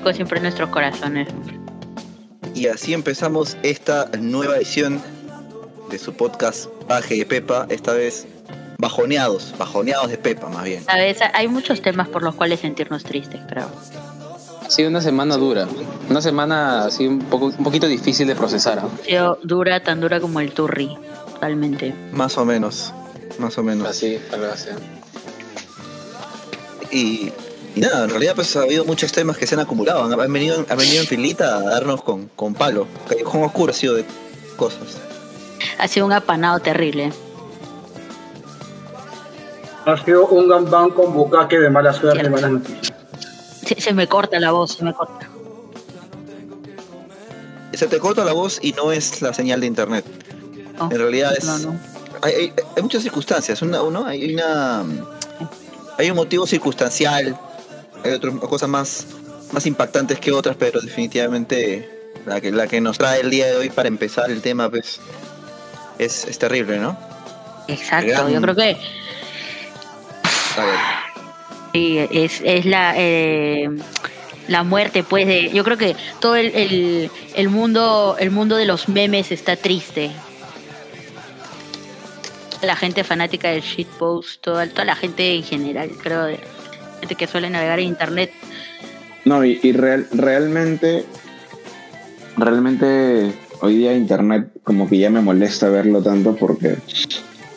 Siempre en nuestros corazones. Y así empezamos esta nueva edición de su podcast Baje de Pepa, esta vez bajoneados, bajoneados de Pepa más bien. A veces hay muchos temas por los cuales sentirnos tristes, creo. Ha sido una semana dura, una semana así un, poco, un poquito difícil de procesar. Ha sido dura, tan dura como el turri, totalmente. Más o menos, más o menos. Así, así. Y, y nada, en realidad pues ha habido muchos temas que se han acumulado, han, han venido, han venido en filita a darnos con, con palo. Callejón oscuro ha sido de cosas. Ha sido un apanado terrible. Ha sido un gambán con bucaque de mala suerte y malas noticias. Se, se me corta la voz, se me corta. Se te corta la voz y no es la señal de internet. No, En realidad es... no, no. Hay, hay- hay muchas circunstancias. Una, uno, hay una... Hay un motivo circunstancial. Hay otras cosas más, más impactantes que otras, pero definitivamente la que, la que nos trae el día de hoy para empezar el tema, pues, es, es terrible, ¿no? Exacto, Gran- yo creo que A ver. Sí, es, es la, eh, la muerte, pues, de. Yo creo que todo el, el, el mundo el mundo de los memes está triste. La gente fanática del shitpost, toda, toda la gente en general, creo, de gente que suele navegar en internet. No, y, y real- realmente, realmente hoy día internet como que ya me molesta verlo tanto porque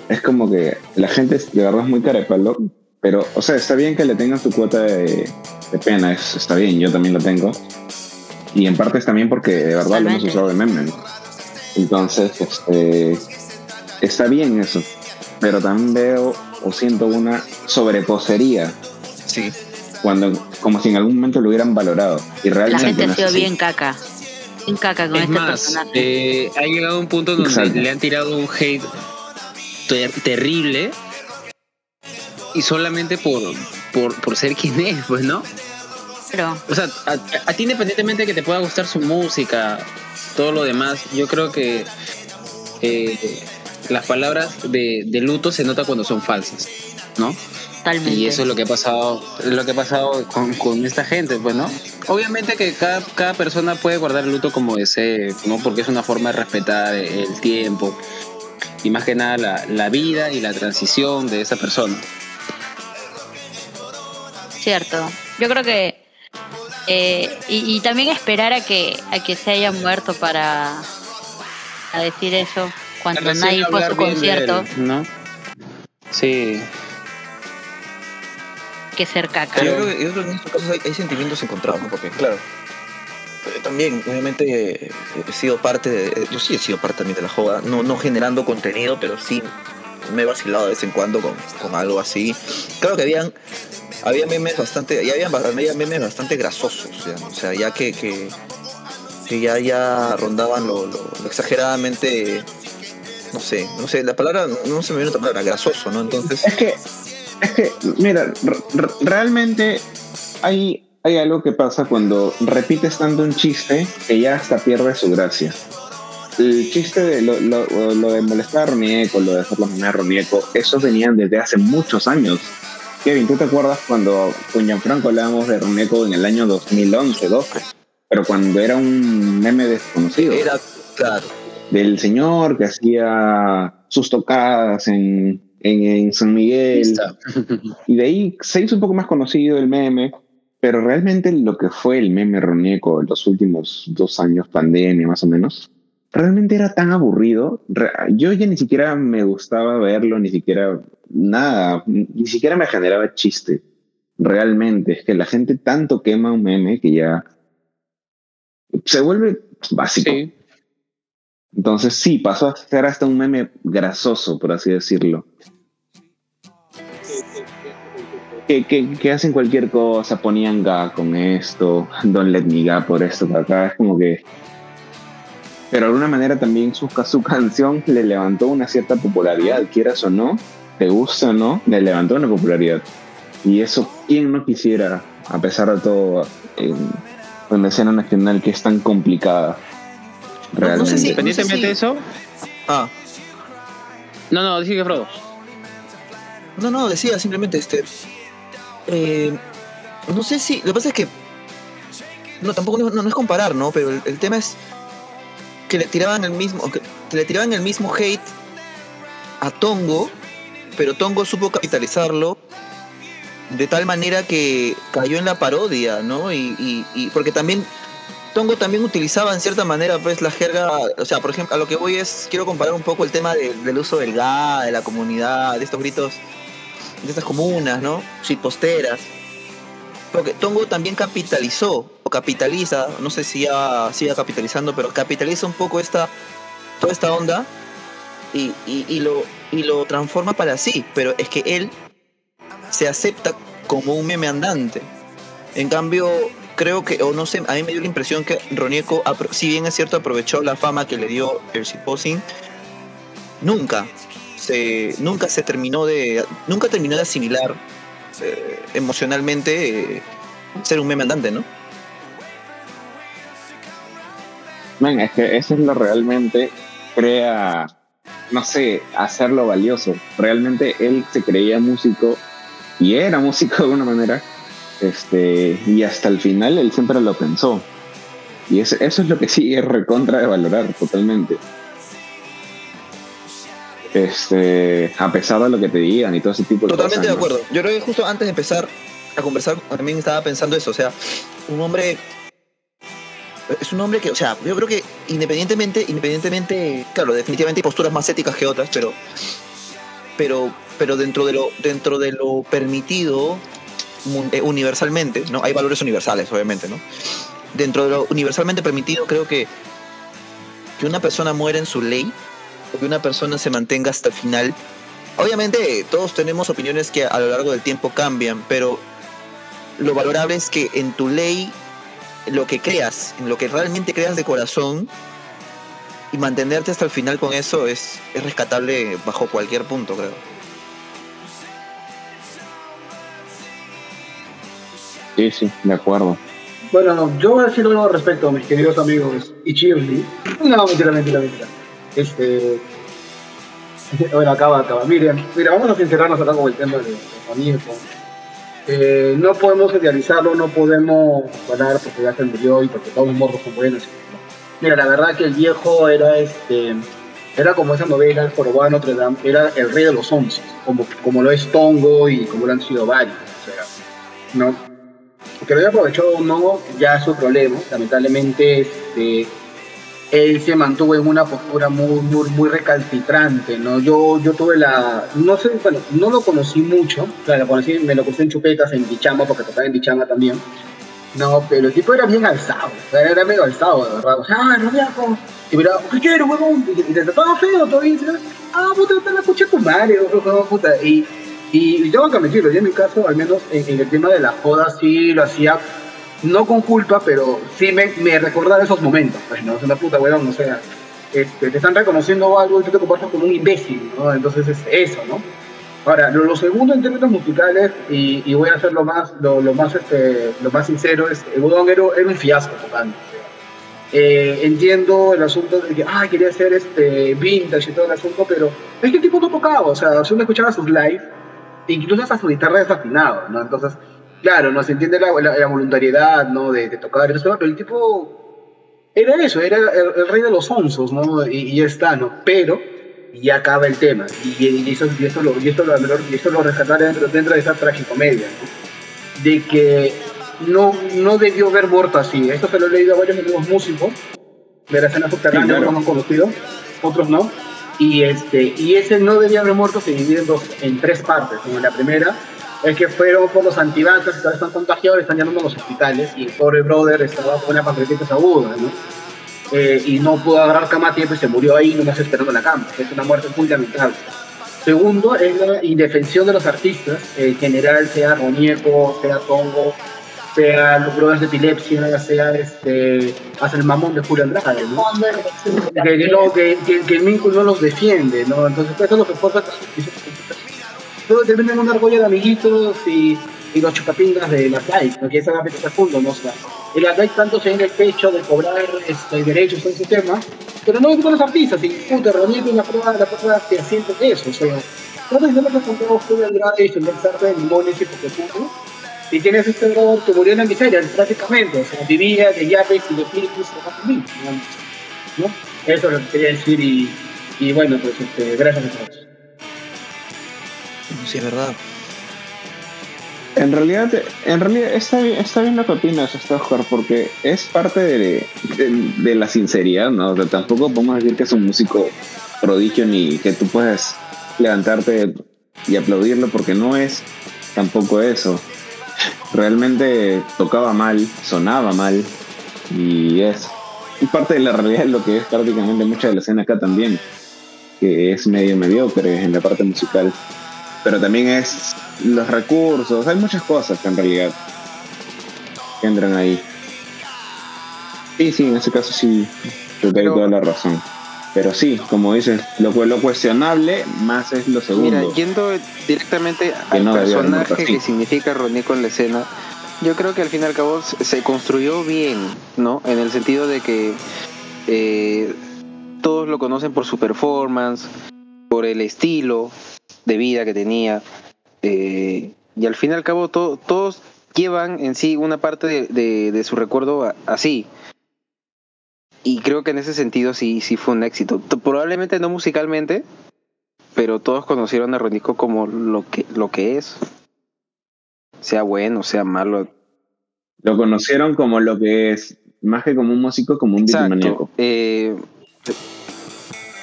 es como que la gente de verdad es muy carepalo, pero, o sea, está bien que le tengan su cuota de, de pena, es, está bien, yo también lo tengo. Y en parte es también porque de verdad lo hemos usado de meme. Entonces, este, está bien eso, pero también veo o siento una sobreposería Sí. cuando como si en algún momento lo hubieran valorado y La realmente gente no ha sido así. bien caca. Bien caca con Es este más, personaje. eh, ha llegado un punto donde Exacto. le han tirado un hate ter- terrible y solamente por, por, por ser quien es, pues, ¿no? Pero, O sea, a, a ti independientemente de que te pueda gustar su música, todo lo demás, yo creo que eh, las palabras de, de luto se nota cuando son falsas, ¿no? Totalmente. Y eso es lo que ha pasado, lo que ha pasado con, con esta gente, pues, ¿no? Obviamente que cada, cada persona puede guardar el luto como desee, ¿no? Porque es una forma de respetar el tiempo y más que nada la, la vida y la transición de esa persona. Cierto. Yo creo que. eh, y, y también esperar a que, a que se haya muerto para a decir eso cuando Recién nadie fue a su concierto, él, ¿no? Sí, que ser caca. Yo creo, que, yo creo que en estos casos hay, hay sentimientos encontrados, ¿no? Porque, claro, eh, también, obviamente, eh, he sido parte de. eh, Yo sí he sido parte también de la joda, no, no generando contenido, pero sí me he vacilado de vez en cuando con, con algo así. Claro que habían. Había memes bastante. Ya habían, había memes bastante grasosos, ya, ¿no? O sea, ya que. que que ya, ya rondaban lo, lo- lo exageradamente no sé, no sé, la palabra, no se me viene otra palabra, grasoso, ¿no? Entonces, es que, mira, re- re- realmente hay, hay algo que pasa cuando repites tanto un chiste que ya hasta pierde su gracia. El chiste de lo, lo, lo de molestar a Ronieco, lo de hacer la de Ronieco, esos venían desde hace muchos años. Kevin, ¿tú te acuerdas cuando con Gianfranco hablábamos de Ronieco en el año 2011, 12? Pero cuando era un meme desconocido era, claro, del señor que hacía sus tocadas en, en, en San Miguel. Y de ahí se hizo un poco más conocido el meme, pero realmente lo que fue el meme Ronieco en los últimos dos años, pandemia más o menos, realmente era tan aburrido. Yo ya ni siquiera me gustaba verlo, ni siquiera nada, ni siquiera me generaba chiste. Realmente, es que la gente tanto quema un meme que ya se vuelve básico. Sí. Entonces sí, pasó a ser hasta un meme grasoso, por así decirlo. Que, que, que hacen cualquier cosa, ponían ga con esto, don't let me ga por esto, por acá, es como que... Pero de alguna manera también su, su canción le levantó una cierta popularidad, quieras o no, te gusta o no, le levantó una popularidad. Y eso, ¿quién no quisiera, a pesar de todo, en, en la escena nacional que es tan complicada? No- no sé si- Independientemente de eso, ah, no, no, dije que Frodo. no, no, decía simplemente, este, eh, no sé si, lo que pasa es que no, tampoco no, es comparar, ¿no? Pero el, tema es que le tiraban el mismo, que le tiraban el mismo hate a Tongo, pero Tongo supo capitalizarlo de tal manera que cayó en la parodia, ¿no? Y, y- porque también Tongo también utilizaba en cierta manera pues la jerga, o sea, por ejemplo, a lo que voy es, quiero comparar un poco el tema de- del uso del GA, de la comunidad, de estos gritos, de estas comunas, ¿no? Shitposteras. Porque Tongo también capitalizó, o capitaliza, no sé si ya siga capitalizando, pero capitaliza un poco esta, toda esta onda y, y- lo, y lo transforma para sí, pero es que él se acepta como un meme andante. En cambio, creo que, o no sé, a mí me dio la impresión que Ronieco, si bien es cierto, aprovechó la fama que le dio el shitposting, nunca se, nunca se terminó de, nunca terminó de asimilar eh, emocionalmente eh, ser un meme andante, ¿no? Man, es que eso es lo realmente crea, no sé, hacerlo valioso. Realmente él se creía músico y era músico de alguna manera. Este, y hasta el final él siempre lo pensó. Y eso, eso es lo que es recontra de valorar totalmente. Este, a pesar de lo que te digan y todo ese tipo de Totalmente de cosas. acuerdo. Yo creo que justo antes de empezar a conversar, también estaba pensando eso. O sea, un hombre. Es un hombre que, o sea, yo creo que independientemente, independientemente, claro, definitivamente hay posturas más éticas que otras, pero. Pero, pero dentro de lo, dentro de lo permitido eh, universalmente, ¿no? Hay valores universales, obviamente, ¿no? Dentro de lo universalmente permitido, creo que que una persona muera en su ley, o que una persona se mantenga hasta el final, Obviamente todos tenemos opiniones que a lo largo del tiempo cambian, pero lo valorable es que en tu ley, lo que creas, en lo que realmente creas de corazón, y mantenerte hasta el final con eso es, es rescatable bajo cualquier punto, creo. Sí, sí, de acuerdo. Bueno, yo voy a decir algo al respecto, mis queridos amigos y Shirley. No, mentira, mentira, mentira. Este. Bueno, acaba, acaba. Miren, mira, vamos a sincerarnos acá con el tema de Juanito. Eh, no podemos idealizarlo, no podemos ganar porque ya se murió y porque todos los morros son buenos. Mira, la verdad que el viejo era este. Era como esa novela, El Jorobado de Notre Dame, era el rey de los once, como, como lo es Tongo y como lo han sido varios. O sea, no, que lo haya aprovechado o no, ya es su problema. Lamentablemente, este, él se mantuvo en una postura muy, muy, muy recalcitrante, ¿no? Yo, yo tuve la, no sé, bueno, no lo conocí mucho, o sea, lo conocí, me lo conocí en chupetas, en Bichama, porque tocaba en Bichama también. No, pero el tipo era bien alzado, era medio alzado, de verdad. O sea, ah, Robiaco, y mira, ¿qué quieres, huevón? Y te trataba feo y decía, ah, puta, te la escuché madre, huevón, puta. Y, y yo tengo que admitirlo, yo en mi caso, al menos en, en el tema de la joda, sí lo hacía, no con culpa, pero sí me, me recordaba esos momentos, pues, ¿no? Es una puta, weón, o sea, este, te están reconociendo algo y tú te comportas como un imbécil, ¿no? Entonces es eso, ¿no? Ahora, lo, segundo en términos musicales, y, y voy a hacer lo más, lo, más, este, lo más sincero, es el Budón era, era un fiasco tocando. eh, entiendo el asunto de que, ah, quería hacer este vintage y todo el asunto, pero es que el tipo no tocaba, o sea, si uno escuchaba sus live, incluso hasta su guitarra desafinado, ¿no? Entonces, claro, no se entiende la, la- la voluntariedad, ¿no? De, de tocar, pero el tipo era eso, era el, el rey de los onzos, ¿no? Y, y ya está, ¿no? Pero ya acaba el tema, y, y eso, y eso lo, y esto lo, y esto lo rescataré dentro, dentro de esa tragicomedia, ¿no? De que no, no debió haber muerto así. Esto se lo he leído a varios amigos músicos de la escena subterránea, Sí, claro. algunos conocidos, otros no. Y, este, y ese no debía haber muerto se divide en, dos, en tres partes. Como la primera es que fueron por los antivaxxers que ahora están contagiados, están llamando a los hospitales y el pobre brother estaba con una pancreatitis aguda, ¿no? Eh, y no pudo agarrar cama a tiempo y se murió ahí nomás esperando la cama. Es una muerte muy lamentable. Segundo es la indefensión de los artistas, en general, sea Ronieco, sea Tongo, sea los brothers de epilepsia, sea este, hasta el mamón de Julio Andrade, ¿no? que, no, el Mincu no los defiende, ¿no? Entonces eso es lo que importa. Todos te venden una argolla de amiguitos y, y los chupapingas de las likes, ¿no? Que gaveta está fondo, ¿no? O sea, el like tanto se en el pecho de cobrar este, derechos en ese tema, pero no de los artistas, y puta, reunir la prueba, la prueba que siente eso, o sea, no te diciendo que con todo Julio Andrade y su arte de limones y puto, Y tienes este brother que murió en la miseria, prácticamente. O sea, vivía de llaves y de filtros digamos. ¿no? Eso es lo que quería decir y, y bueno, pues este, gracias a todos. Sí, es verdad. En realidad, en realidad está, bien, está bien lo que opinas, Oscar, porque es parte de, de, de la sinceridad, ¿no? O sea, tampoco podemos decir que es un músico prodigio ni que tú puedes levantarte y aplaudirlo porque no es tampoco eso. Realmente tocaba mal, sonaba mal y es parte de la realidad de lo que es prácticamente mucha de la escena acá también, que es medio mediocre en la parte musical pero también es los recursos, hay muchas cosas que en realidad que entran ahí. Sí, sí, en ese caso sí, te doy toda la razón. Pero sí, como dices, lo, lo cuestionable más es lo segundo. Mira, yendo directamente al no personaje que significa Ronico en la escena, yo creo que al fin y al cabo se construyó bien, ¿no? En el sentido de que eh, todos lo conocen por su performance, por el estilo, de vida que tenía. Eh, y al fin y al cabo todos llevan en sí una parte de, de, su recuerdo así. Y creo que en ese sentido sí, sí fue un éxito. Probablemente no musicalmente, pero todos conocieron a Ronico como lo que, lo que es. Sea bueno, sea malo. Lo conocieron como lo que es, más que como un músico, como un Beatlemaníaco. Eh,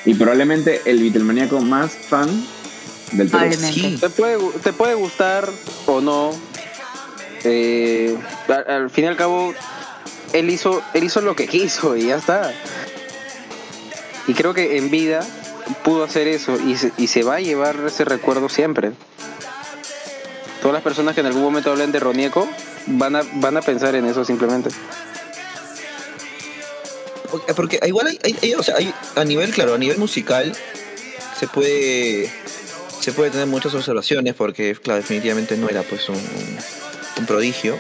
y probablemente el Beatlemaníaco más fan del Te, puede, te puede gustar o no. Eh, al, fin y al cabo, él hizo, él hizo lo que quiso y ya está. Y creo que en vida pudo hacer eso y se, y se va a llevar ese recuerdo siempre. Todas las personas que en algún momento hablen de Ronieco van a, van a pensar en eso simplemente. Porque igual hay, o sea, hay, a nivel, claro, a nivel musical se puede se puede tener muchas observaciones porque, claro, definitivamente no era pues un, un, prodigio.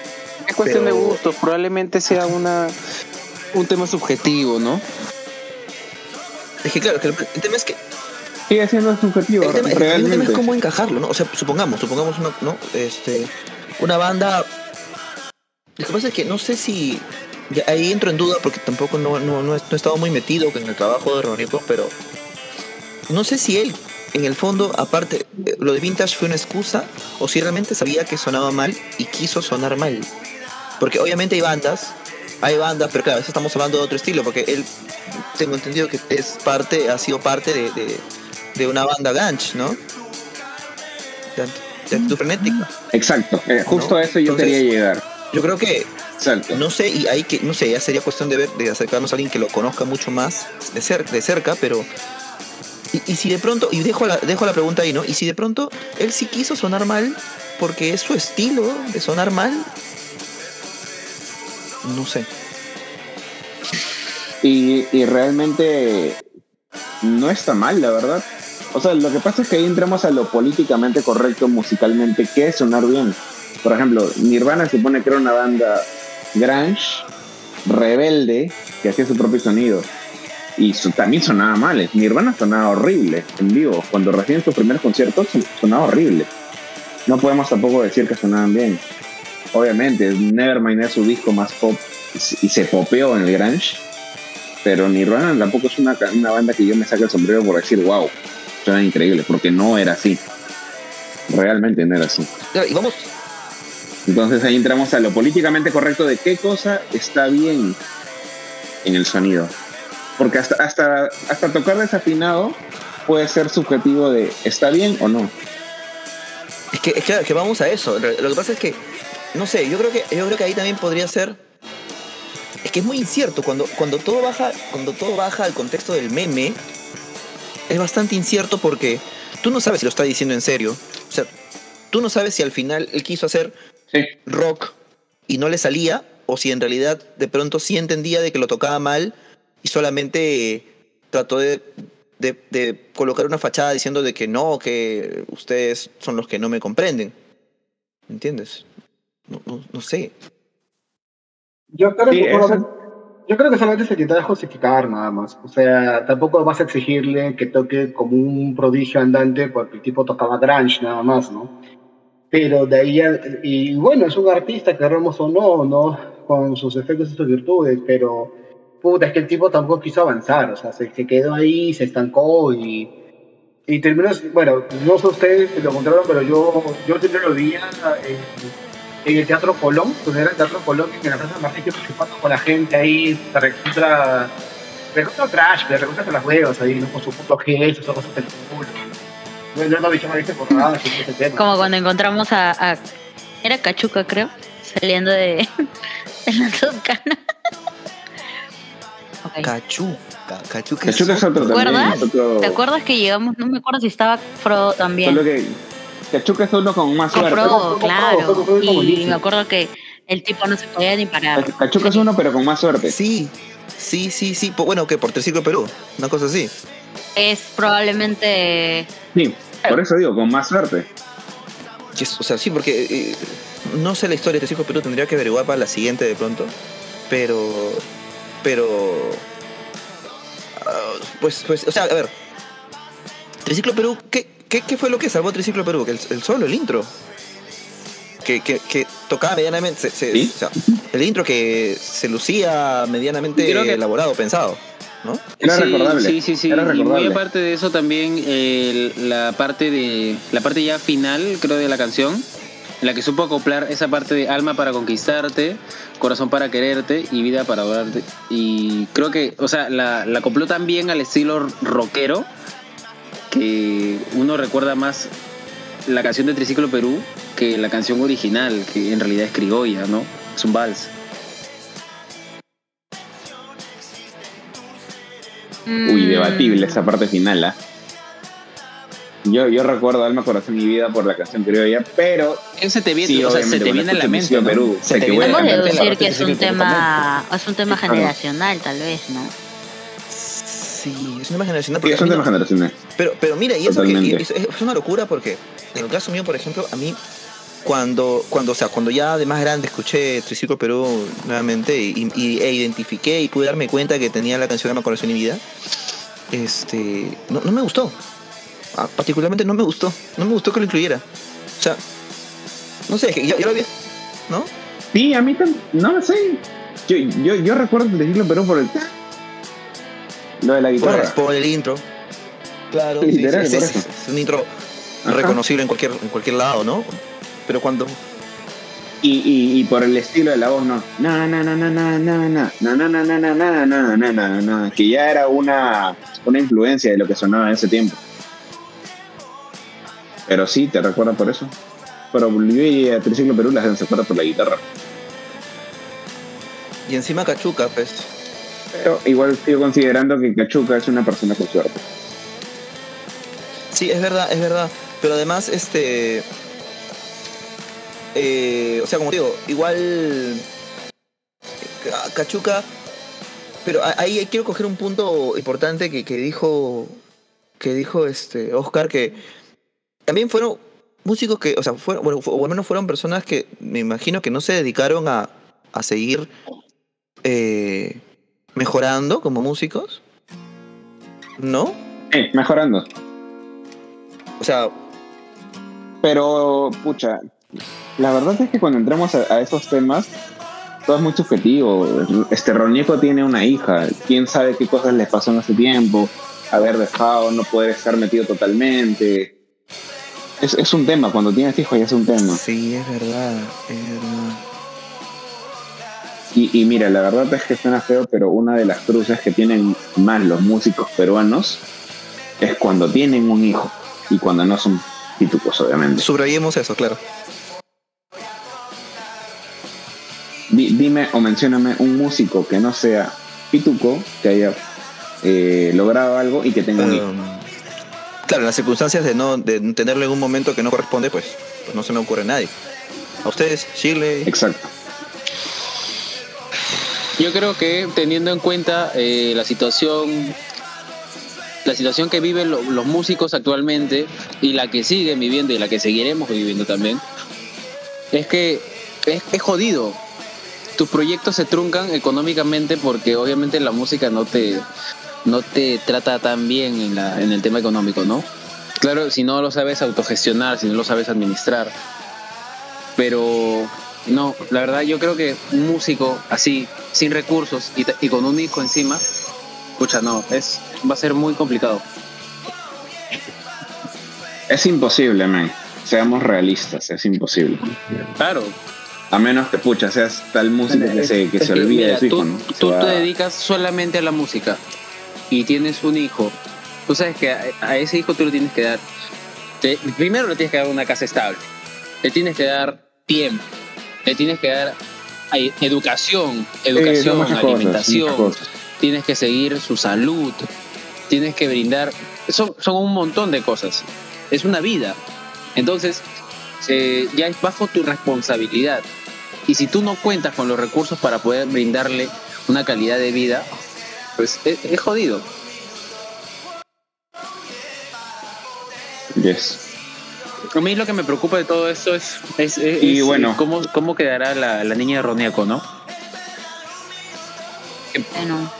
Es cuestión de gustos, probablemente sea una un tema subjetivo, ¿no? Es que claro, el, tema es que sigue siendo subjetivo. El tema, realmente. El tema es cómo encajarlo, ¿no? O sea, supongamos, supongamos una, ¿no? Este, una banda. Lo que pasa es que no sé si ahí entro en duda porque tampoco no, no, no, he, estado muy metido en el trabajo de Ronico, pero no sé si él en el fondo, aparte, lo de Vintage fue una excusa o si realmente sabía que sonaba mal y quiso sonar mal. Porque obviamente hay bandas, hay bandas, pero claro, veces estamos hablando de otro estilo, porque él, tengo entendido que es parte, ha sido parte de, de, una banda ganch, ¿no? De, de frenética. Exacto, eh, justo a eso yo quería llegar. Yo creo que no sé, y hay que, no sé, ya sería cuestión de ver, de acercarnos a alguien que lo conozca mucho más de, de cerca, pero y, si de pronto, y dejo la, dejo la pregunta ahí, ¿no? Y si de pronto él sí quiso sonar mal, porque es su estilo de sonar mal, no sé. Y, y realmente no está mal, la verdad. O sea, lo que pasa es que ahí entramos a lo políticamente correcto musicalmente, que es sonar bien. Por ejemplo, Nirvana se pone que era una banda grunge, rebelde, que hacía su propio sonido y también sonaba mal. Nirvana sonaba horrible en vivo. Cuando recién sus primeros conciertos sonaba horrible. No podemos tampoco decir que sonaban bien. Obviamente, Nevermind es su disco más pop y se popeó en el grunge. Pero Nirvana tampoco es una, una banda que yo me saque el sombrero por decir, wow, suena increíble, porque no era así. Realmente no era así. Y vamos. Entonces ahí entramos a lo políticamente correcto de qué cosa está bien en el sonido. Porque hasta, hasta, hasta tocar desafinado puede ser subjetivo de ¿está bien o no? Es que, es que, vamos a eso. Lo que pasa es que, no sé, yo creo que, yo creo que ahí también podría ser. Es que es muy incierto. Cuando, cuando, todo baja, cuando todo baja al contexto del meme, es bastante incierto porque tú no sabes si lo está diciendo en serio. O sea, tú no sabes si al final él quiso hacer rock y no le salía, o si en realidad de pronto sí entendía de que lo tocaba mal y solamente trató de, de, colocar una fachada diciendo de que no, que ustedes son los que no me comprenden. ¿Me entiendes? No, no, sé. Yo creo, que, yo creo que solamente se intenta justificar nada más. O sea, tampoco vas a exigirle que toque como un prodigio andante porque el tipo tocaba grunge nada más, ¿no? Pero de ahí ya, y bueno, es un artista, queremos o no, ¿no? Con sus efectos y sus virtudes, pero puta, es que el tipo tampoco quiso avanzar, o sea, se, se quedó ahí, se estancó y, y terminó, bueno, no sé ustedes si lo contaron, pero yo, yo siempre lo vi en, en el Teatro Colón, donde era el Teatro Colón, en la Plaza Martín, participando con la gente ahí, se recontra, recontra trash, le recontra las huevas ahí, ¿no? con su puto gesto, sus cosas del culo. No, no, no, no por nada. Como cuando encontramos a, a- era Cachuca, creo, saliendo de, de la Toscana. Ok. Cachuca. Cachuca. Cachuca es otro ¿Te también. acuerdas? otro- ¿Te acuerdas que llegamos? No me acuerdo si estaba Frodo también. Solo que Cachuca es uno con más Con suerte. Frodo, claro. Frodo, Frodo, Frodo, Y me acuerdo que el tipo no se podía ni parar. Cachuca es uno, pero con más suerte. Sí, sí, sí, sí. Bueno, que por Triciclo Perú. Una cosa así. Es probablemente. Sí, por eso digo, con más suerte. O sea, sí, porque eh, no sé la historia de Triciclo Perú, tendría que averiguar para la siguiente de pronto. Pero. Pero. ah, pues, pues, o sea, a ver. Triciclo Perú, ¿qué, qué, qué fue lo que salvó Triciclo Perú? Que el, el solo, el intro. Que, que, que tocaba medianamente. se- se- ¿Sí? o sea, el intro que se lucía medianamente Creo que- elaborado, pensado. ¿No? Era sí, recordable, Sí, sí, sí. era Y muy aparte de eso también la parte de la parte ya final, creo de la canción, en la que supo acoplar esa parte de alma para conquistarte, corazón para quererte y vida para adorarte. Y creo que, o sea, la, acopló tan bien al estilo rockero que uno recuerda más la canción de Triciclo Perú que la canción original, que en realidad es criolla, ¿no? Es un vals. Uy, debatible esa parte final, ¿ah? Yo, yo recuerdo Alma, Corazón y Vida por la canción criolla, pero Ese te viene, sí, o sea, se te viene a la mente. Perú, Se te viene Podemos deducir que es un tema, es un tema generacional, tal vez, ¿no? Sí, es una generacional. sí, porque es un tema generacional. Pero, pero mira, y eso que, y es, es una locura porque en el caso mío, por ejemplo, a mí cuando, cuando, o sea, cuando ya de más grande escuché Triciclo Perú nuevamente y, y- e identifiqué y pude darme cuenta que tenía la canción Alma, Corazón y Vida, este, no, no me gustó. Ah, particularmente no me gustó. No me gustó que lo incluyera. O sea, no sé, yo, yo lo había, ¿no? Sí, a mí también, no sé. Yo, yo, yo recuerdo el Triciclo Perú por el... Lo de la guitarra. por el intro. Claro, Literal, sí, es un intro Ajá. reconocible en cualquier, en cualquier lado, ¿no? Pero cuando Y, y, y por el estilo de la voz, no. Na, na, na, na, na, na, na, na, na, na, na, na, na, na, na, na, na, que ya era una, una influencia de lo que sonaba en ese tiempo. Pero sí, te recuerda por eso. Pero yo y a Triciclo Perú las se acuerda por la guitarra. Y encima Cachuca, pues. Pero igual sigo considerando que Cachuca es una persona con suerte. Sí, es verdad, es verdad. Pero además, este. eh, o sea, como digo, igual. Ca- Cachuca. Pero ahí quiero coger un punto importante que, que dijo. Que dijo este Oscar, que también fueron músicos que, o sea, fueron, bueno, o al menos fueron personas que me imagino que no se dedicaron a, a seguir eh, mejorando como músicos. ¿No? Eh, mejorando. O sea, Pero, pucha, la verdad es que cuando entramos a, a esos temas, todo es muy subjetivo. Este Ronieco tiene una hija, quién sabe qué cosas les pasó en ese tiempo, haber dejado, no poder estar metido totalmente. Es, es un tema, cuando tienes hijos ya es un tema. Sí, es verdad, es verdad. Y, y mira, la verdad es que suena feo, pero una de las cruces que tienen más los músicos peruanos es cuando tienen un hijo y cuando no son pitucos, obviamente. Subrayemos eso, claro. Di- dime o mencióname un músico que no sea pituco, que haya eh, logrado algo y que tenga un hijo. Claro, en las circunstancias de no de tenerlo en un momento que no corresponde, pues, pues no se me ocurre a nadie. A ustedes, Shirley. Exacto. Yo creo que teniendo en cuenta eh, la situación la situación que viven lo- los músicos actualmente y la que siguen viviendo y la que seguiremos viviendo también es que es, es jodido tus proyectos se truncan económicamente porque obviamente la música no te no te trata tan bien en, la, en el tema económico no claro si no lo sabes autogestionar si no lo sabes administrar Pero no, la verdad yo creo que un músico así, sin recursos y, y con un hijo encima, escucha, no, es, va a ser muy complicado. Es imposible, man. Seamos realistas, es imposible. Claro. A menos que, pucha, seas tal músico que se, que se olvide de su hijo, tú, ¿no? Se tú va- te dedicas solamente a la música y tienes un hijo. Tú sabes que a, a ese hijo tú le tienes que dar. te- primero le tienes que dar una casa estable. Le tienes que dar tiempo. Le tienes que dar educación, educación, cosas, alimentación. cosas. Tienes que seguir su salud. Tienes que brindar. Son, son un montón de cosas. Es una vida. Entonces, eh, ya es bajo tu responsabilidad. Y si tú no cuentas con los recursos para poder brindarle una calidad de vida, pues es, es jodido. Yes. A mí lo que me preocupa de todo esto es, es, es- Y es, bueno. eh, cómo, cómo quedará la, la niña de Roniaco, ¿no? Bueno,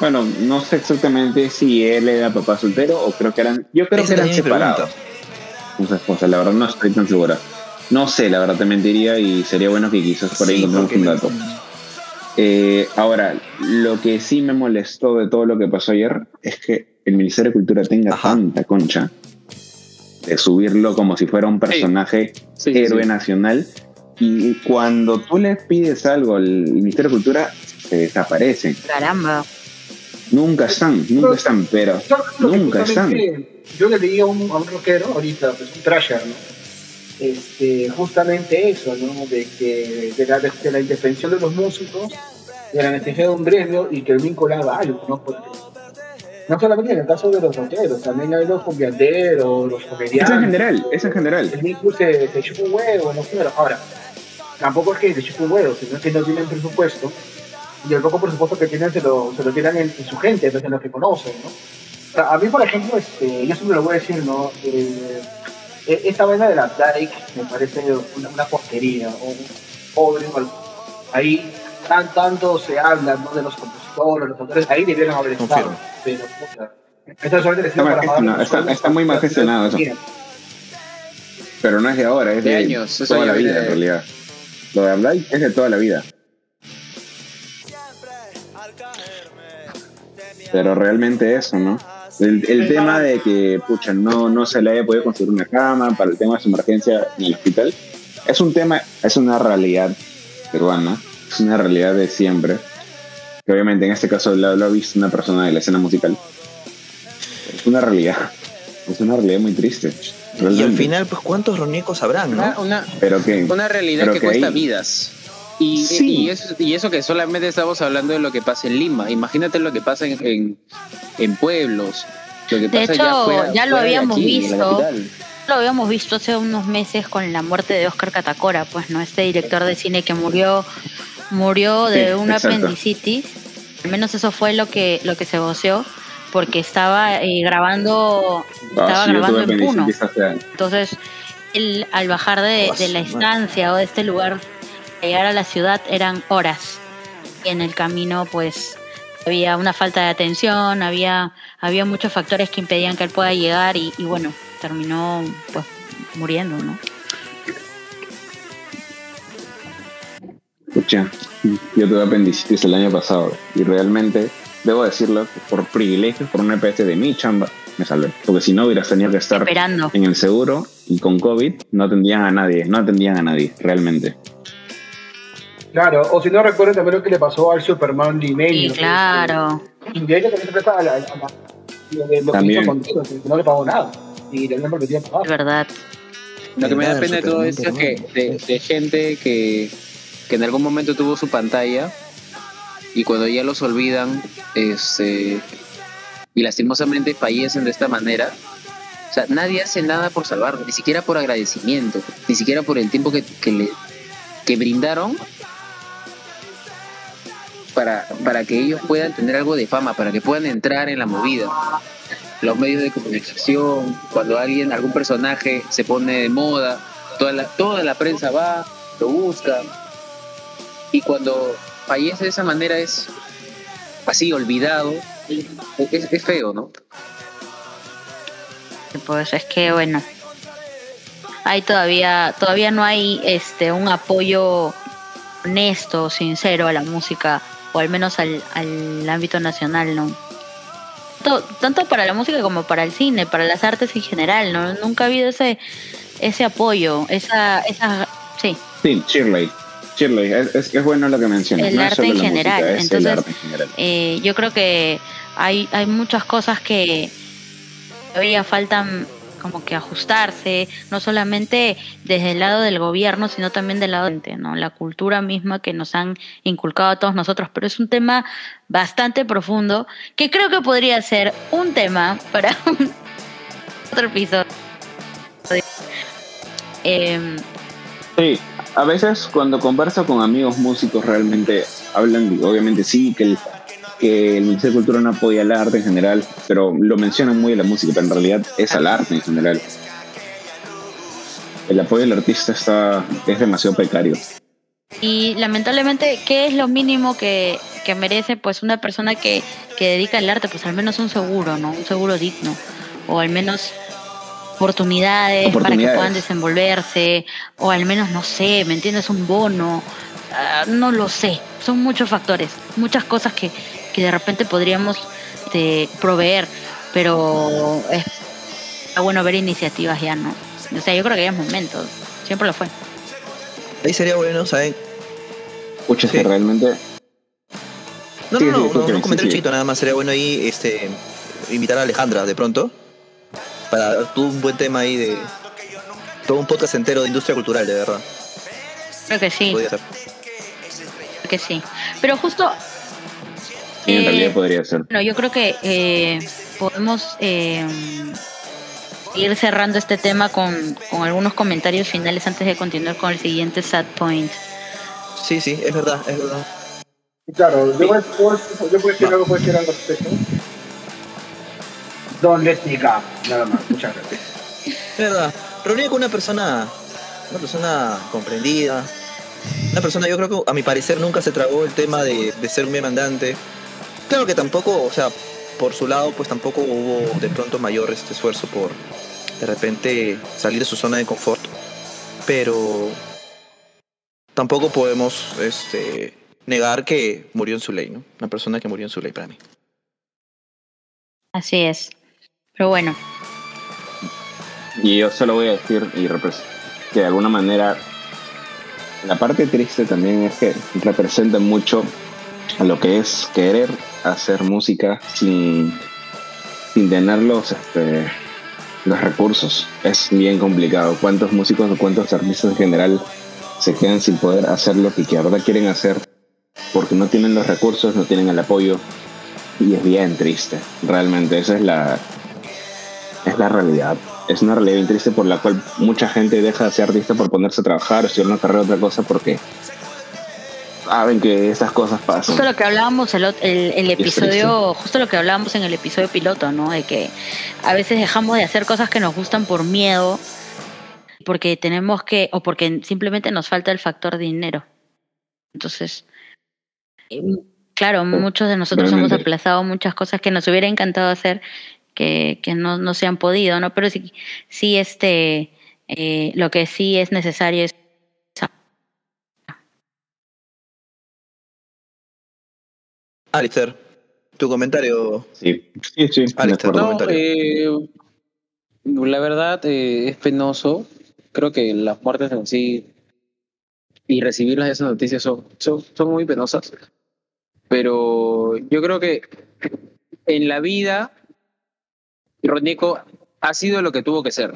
Bueno, no sé exactamente si él era papá soltero o creo que eran. Yo creo Esa que eran separados. pregunta. Con su esposa, la verdad no estoy tan segura. No sé, la verdad te mentiría y sería bueno que quizás por ahí Sí, encontremos un me- dato. Eh, ahora, lo que sí me molestó de todo lo que pasó ayer es que el Ministerio de Cultura tenga Ajá. tanta concha de subirlo como si fuera un personaje Sí, sí, héroe sí. nacional y cuando tú le pides algo al Ministerio de Cultura se desaparecen. caramba. Nunca están, nunca están, pero Nunca justamente- Yo le leí a un, a un rockero ahorita, pues un trasher, ¿no? Este, justamente eso, ¿no? De que de la, de la intervención de los músicos, de la necesidad de un gremio y que haga algo, ¿no? Porque no solamente en el caso de los rockeros, también hay los comedianteros, los es comediantes. en general, es en general. El vínculo se, se chupa un huevo, no quiero. Ahora, tampoco es que se chupa un huevo, sino que no tienen presupuesto. Y el poco presupuesto que tienen se lo, se lo tiran en, en su gente, en los que conocen, ¿no? O sea, a mí, por ejemplo, este, yo siempre lo voy a decir, ¿no? Eh, eh, esta vaina de la Dyke me parece una, una porquería, o un pobre, ahí tan, tanto se habla, ¿no? De los compositores, los autores, ahí debieron haber estado. Confirmo. Pero, puta, esto solamente les Está sirve mal gestionado, está- sueldos está muy mal gestionado eso. Mira, Pero no es de ahora, es De de, años, toda la vida viene en de- realidad. Lo de Ablay es de toda la vida. Pero realmente eso, ¿no? El, el tema de que, pucha, no, no se le haya podido conseguir una cama para el tema de su emergencia en el hospital, es un tema, es una realidad peruana, es una realidad de siempre. Que obviamente en este caso lo, lo ha visto una persona de la escena musical. Es una realidad, es una realidad muy triste. Y al final, pues, ¿cuántos ronicos habrán, Una, no? una, Pero que, una realidad Pero que, que cuesta ahí- vidas. Y, Sí. y, eso, y eso que solamente estamos hablando de lo que pasa en Lima. Imagínate lo que pasa en, en, en pueblos. Lo que De pasa hecho, ya, fuera- ya lo habíamos aquí, visto. Lo habíamos visto hace unos meses con la muerte de Oscar Catacora, pues, ¿no? Este director de cine que murió, murió de Sí, una exacto. apendicitis. Al menos eso fue lo que, lo que se voceó, porque estaba eh, grabando, estaba Ah, sí, yo grabando en Puno. Entonces, él, al bajar de, de la estancia o de este lugar, llegar a la ciudad eran horas. Y en el camino, pues, había una falta de atención, había, había muchos factores que impedían que él pueda llegar y, y bueno, terminó pues muriendo, ¿no? Yo tuve apendicitis el año pasado y realmente, debo decirlo, que por privilegios, por una EPS de mi chamba, me salvé. Porque si no, hubieras tenido que estar Esperando. en el seguro y con COVID no atendían a nadie, no atendían a nadie, realmente. Claro, o si no recuerdo también lo que le pasó al Superman limeño. Sí, claro. Y de hecho también se presta a la, a la- lo que, lo que También. hizo contigo, que no le pagó nada. Y le habían prometido pagar. Es verdad. Lo que me da pena de todo esto es que de, de gente que, que en algún momento tuvo su pantalla y cuando ya los olvidan este, y lastimosamente fallecen de esta manera, o sea, nadie hace nada por salvarlo, ni siquiera por agradecimiento, ni siquiera por el tiempo que, que le que brindaron para, para que ellos puedan tener algo de fama, para que puedan entrar en la movida. Los medios de comunicación, cuando alguien, algún personaje se pone de moda, toda la, toda la prensa va, lo busca. Y cuando fallece de esa manera es así, olvidado. Es, es feo, ¿no? Pues es que bueno. hay todavía, todavía no hay este un apoyo honesto, sincero a la música, o al menos al, al ámbito nacional, ¿no? Tanto, tanto para la música como para el cine, para las artes en general, ¿no? Nunca ha habido ese, ese apoyo, esa, esa, sí. Sí, Shirley. Shirley, es, es, bueno lo que mencionas. El no arte en general. música, es el Entonces, arte en general. Eh, yo creo que hay, hay muchas cosas que todavía faltan como que ajustarse, no solamente desde el lado del gobierno, sino también del lado de la cultura misma que nos han inculcado a todos nosotros, pero es un tema bastante profundo que creo que podría ser un tema para otro episodio. Eh, Sí, a veces cuando converso con amigos músicos realmente hablan, obviamente sí, que el, que el Ministerio de Cultura no apoya el arte en general, pero lo mencionan muy a la música, pero en realidad es al arte en general. El apoyo del artista está, es demasiado precario. Y lamentablemente, ¿qué es lo mínimo que, que merece pues una persona que, que dedica al arte? Pues al menos un seguro, ¿no? Un seguro digno. O al menos oportunidades, para que puedan desenvolverse. O al menos, no sé, ¿me entiendes? Un bono. Ah, no lo sé. Son muchos factores, muchas cosas que, que de repente podríamos este, proveer. Pero es está bueno ver iniciativas ya, ¿no? O sea, yo creo que ya es momento. Siempre lo fue. Ahí sería bueno, ¿saben? Escucha, Sí. que realmente No, Sí, no, sí, no, no, escúchame, un comentario sí, sí. chiquito nada más. Sería bueno ahí este, invitar a Alejandra de pronto para todo un buen tema ahí de todo un podcast entero de industria cultural, de verdad. Creo que sí. Podría ser. Creo que sí. Pero justo, sí, en Eh, realidad podría ser. bueno, yo creo que eh, podemos eh, ir cerrando este tema con, con algunos comentarios finales antes de continuar con el siguiente sad point. Sí, sí, es verdad, es verdad. Claro, yo, voy- puedo- yo puedo decir algo, puedo decir algo me go. Nada más, muchas gracias. Es verdad. Reunir con una persona, una persona comprendida, una persona, yo creo que a mi parecer nunca se tragó el tema de, de ser un demandante. Claro que tampoco, o sea, por su lado, pues tampoco hubo de pronto mayor este esfuerzo por de repente salir de su zona de confort. Pero tampoco podemos este, negar que murió en su ley, ¿no? Una persona que murió en su ley para mí. Así es. Pero bueno, Y yo solo voy a decir y que de alguna manera la parte triste también es que representa mucho a lo que es querer hacer música sin, sin tener los, este, los recursos. Es bien complicado. ¿Cuántos músicos o cuántos artistas en general se quedan sin poder hacer lo que quieren hacer porque no tienen los recursos, no tienen el apoyo? Y es bien triste. Realmente esa es la, es la realidad. Es una realidad bien triste por la cual mucha gente deja de ser artista por ponerse a trabajar o estudiar una carrera otra cosa porque saben que estas cosas pasan. justo lo que hablábamos el, el, el episodio, justo lo que hablábamos en el episodio piloto, ¿no? De que a veces dejamos de hacer cosas que nos gustan por miedo, porque tenemos que, o porque simplemente nos falta el factor dinero. Entonces, eh, claro, muchos de nosotros hemos aplazado muchas cosas que nos hubiera encantado hacer que, que no, no se han podido, ¿no? Pero sí, sí este, eh, lo que sí es necesario es Alistair, tu comentario. Sí, sí, sí. Alistair, acuerdo. No, eh, la verdad eh, es penoso. Creo que las muertes en sí y recibir las esas noticias son, son, son muy penosas. Pero yo creo que en la vida, Ronico ha sido lo que tuvo que ser.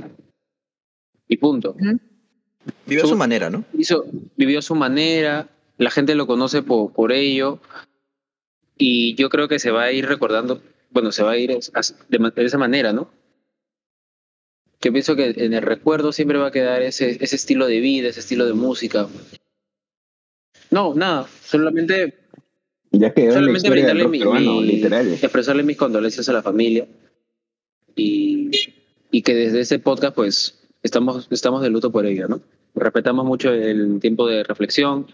Y punto. Vive a Su- su manera, ¿no? hizo, vivió a su manera, la gente lo conoce por, por ello, y yo creo que se va a ir recordando, bueno, se va a ir de, esa manera, ¿no? Yo pienso que en el recuerdo siempre va a quedar ese, ese estilo de vida, ese estilo de música. No, nada, solamente, Ya quedó en la solamente brindarle mi, peruano, mi- expresarle mis condolencias a la familia y, y que desde ese podcast pues estamos, estamos de luto por ella, ¿no? Respetamos mucho el tiempo de reflexión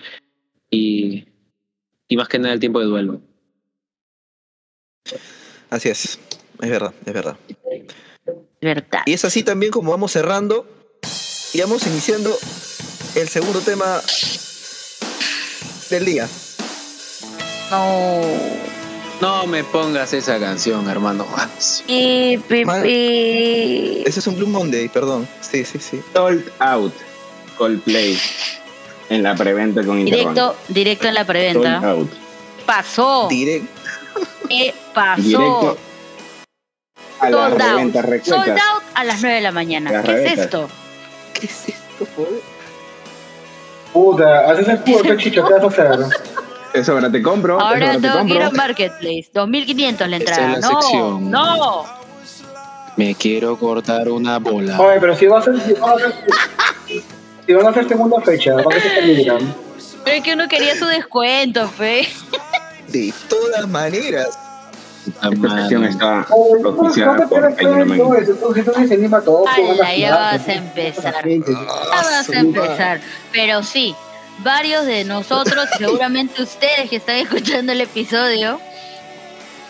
y, y más que nada el tiempo de duelo. Así es. Es verdad, es verdad. verdad. Y es así también como vamos cerrando y vamos iniciando el segundo tema del día. No. No me pongas esa canción, hermano. Pi, pi. Ese es un Blue Monday, perdón. Sí, sí, sí. Sold Out. Coldplay. En la preventa con Interbank. Directo, directo en la Sold preventa. Out. Pasó. Direct. ¿Qué pasó? Directo a la Sold out. reventa Sold out a las 9 de la mañana. Las ¿Qué es rebecas. esto? ¿Qué es esto, joder? Puta, haces el culo, qué chicho, ¿qué vas a hacer? Eso ahora te compro. Ahora ahora te tengo que ir compro. a Marketplace. 2500 la entrada. es la no, sección. no. Me quiero cortar una bola. Oye, pero si vas a hacer, si van a hacer, si van a hacer segunda fecha, ¿para qué se peligran? Pero es que uno quería su descuento, fe. De todas maneras. Esta sección está te por. Ala, ya vas a empezar. Ya vas a empezar. Pero sí, varios de nosotros, seguramente ustedes que están escuchando el episodio,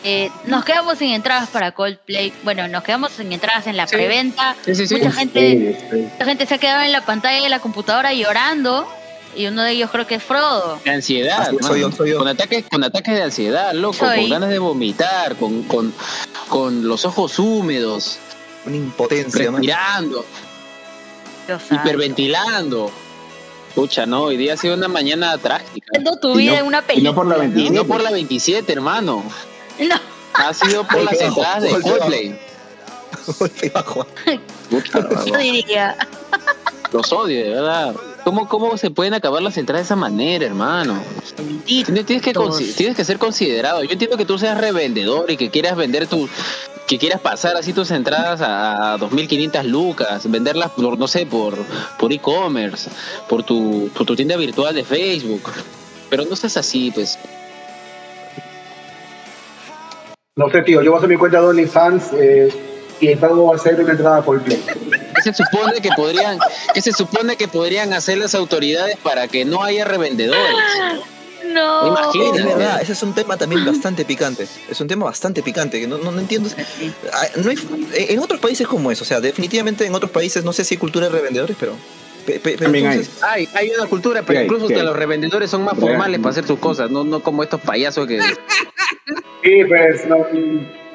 eh, nos quedamos sin entradas para Coldplay. Bueno, nos quedamos sin entradas en la Sí. preventa. Sí, sí, sí. Mucha gente, Sí, sí. mucha gente se ha quedado en la pantalla de la computadora llorando. Y uno de ellos creo que es Frodo. De ansiedad, Así es, mano. soy yo, soy yo. Con ataques, con ataques de ansiedad, loco, Soy. con ganas de vomitar, con, con, con los ojos húmedos, Una impotencia, respirando, hiperventilando. Pucha, no, hoy día ha sido una mañana trágica. Tu Y vida no- en una y película. no por la Y 27. no por la 27, hermano. No, Ha sido por las entradas de golpe bajo. Coldplay. Golpe bajo. Puta, yo diría. los odio, de verdad. ¿Cómo, ¿Cómo se pueden acabar las entradas de esa manera, hermano? Tienes, tienes que, consi- tienes que ser considerado. Yo entiendo que tú seas revendedor y que quieras vender tu que quieras pasar así tus entradas a, a 2.500 lucas, venderlas por, no sé, por por e-commerce, por tu, por tu tienda virtual de Facebook. Pero no seas así, pues. No sé, tío, yo voy a hacer mi cuenta de OnlyFans eh, y el pago va a ser una entrada por play. ¿Qué se supone que podrían, qué se supone que podrían hacer las autoridades para que no haya revendedores? No. Imagínate. Es verdad, ese es un tema también bastante picante. Es un tema bastante picante que no, no, no entiendo. Ah, No hay- en otros países como eso, o sea, definitivamente en otros países no sé si hay cultura de revendedores, pero. pe- pe- pero También hay. entonces- Hay, hay una cultura, pero incluso ¿Qué que hay? los revendedores son más Real. formales para hacer sus cosas, no, no como estos payasos que... Sí, pues no,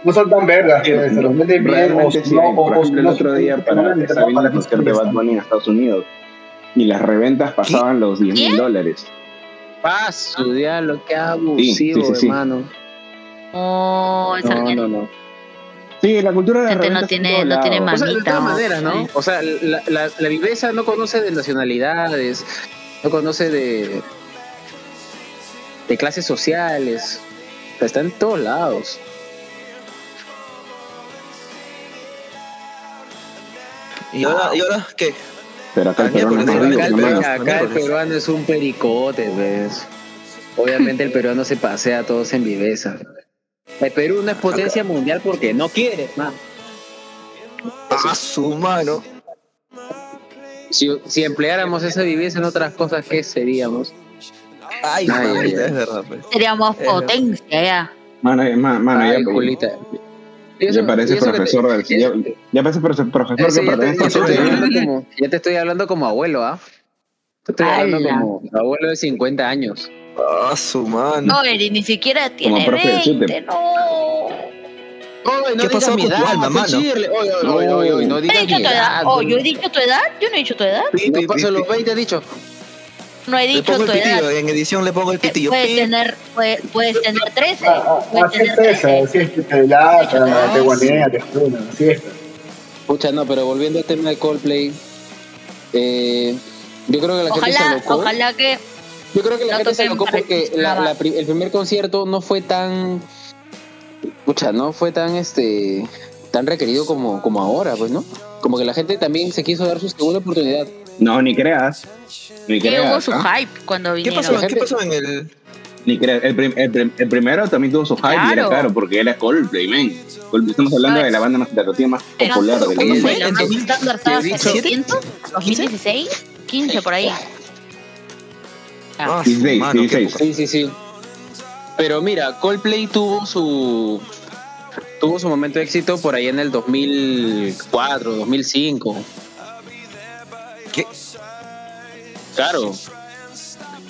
no son tan vergas, pues, se los venden bien no, el no- otro día no para viendo para el de que Bad Bunny en Estados Unidos y las reventas pasaban los 10 mil ¿Qué? dólares. Paso, diablo, qué abusivo, Sí, sí, sí, sí. hermano. No, esa No, gente no, no. Sí, la cultura de las Gente no tiene- en no tiene lados. O sea, de Mamita, todas ¿no? maneras, ¿no? O sea, la, la, la viveza no conoce de nacionalidades, no conoce de, de clases sociales, o sea, está en todos lados. ¿Y ahora, ¿Y ahora qué? Pero acá el Ah, peruano es más Acá, el, peruano- acá el peruano es un pericote, ¿ves? Obviamente el peruano se pasea a todos en viveza. El Perú no es potencia mundial porque no quiere, man. A su mano. Si, si empleáramos esa viveza en otras cosas, ¿qué seríamos? Ay, Ay, ay. es verdad. Pues. Seríamos Eh, potencia ya. Mano, ma- mano, Ay, ya, Julita. Y ya eso- parece eso que te- profesor del eso- ya, ya parece profe- profesor Ese que ya, te, pertenece ya a te estoy hablando como, ya te estoy hablando como abuelo, ¿ah? Te estoy hablando ¡Hala! como abuelo de 50 años. A su mano. No, Eri, ni siquiera tiene de 20, Suter. no. Oye, no ¿Qué digas pasó mi con tu edad, oye, oye, no ¿He digas mi tu edad? Oh, yo he dicho tu edad. Yo no he dicho tu edad. Pi, No pi, los pi. 20, has dicho. No he Le dicho pongo tu el edad. pitillo, en edición le pongo el pitillo. Puedes tener, puedes, puedes tener 13. Ah, ah, Puedes tener es esa, 13. así es que te lata, Ah, te sí. guanea, te espuna, así es. Pucha, no, pero volviendo al tema de Coldplay, eh, yo creo que la gente se Ojalá, alocó. ojalá que Yo creo que la No gente se alocó porque la- la el primer concierto no fue tan. Pucha, no fue tan este tan requerido como, como ahora, pues, ¿no? Como que la gente también se quiso dar su segunda oportunidad. No, ni creas. Ni que hubo creas. su ¿ah? hype cuando ¿Qué vinieron. pasó, La ¿Qué gente- pasó en el.? Ni creas. El, prim- el prim- el primero también tuvo su hype y era Claro. caro porque era Coldplay, man. Coldplay, Estamos hablando de la banda más, de la más popular del ¿cuándo mundo. fue? ¿En más 2000? estándar estaba ¿Te he dicho? 700, 2016, 15 por ahí. Ah, su 16, mano, qué 16. época. Sí, sí, sí. Pero mira, Coldplay tuvo su tuvo su momento de éxito por ahí en el 2004, 2005. ¿Qué? Claro.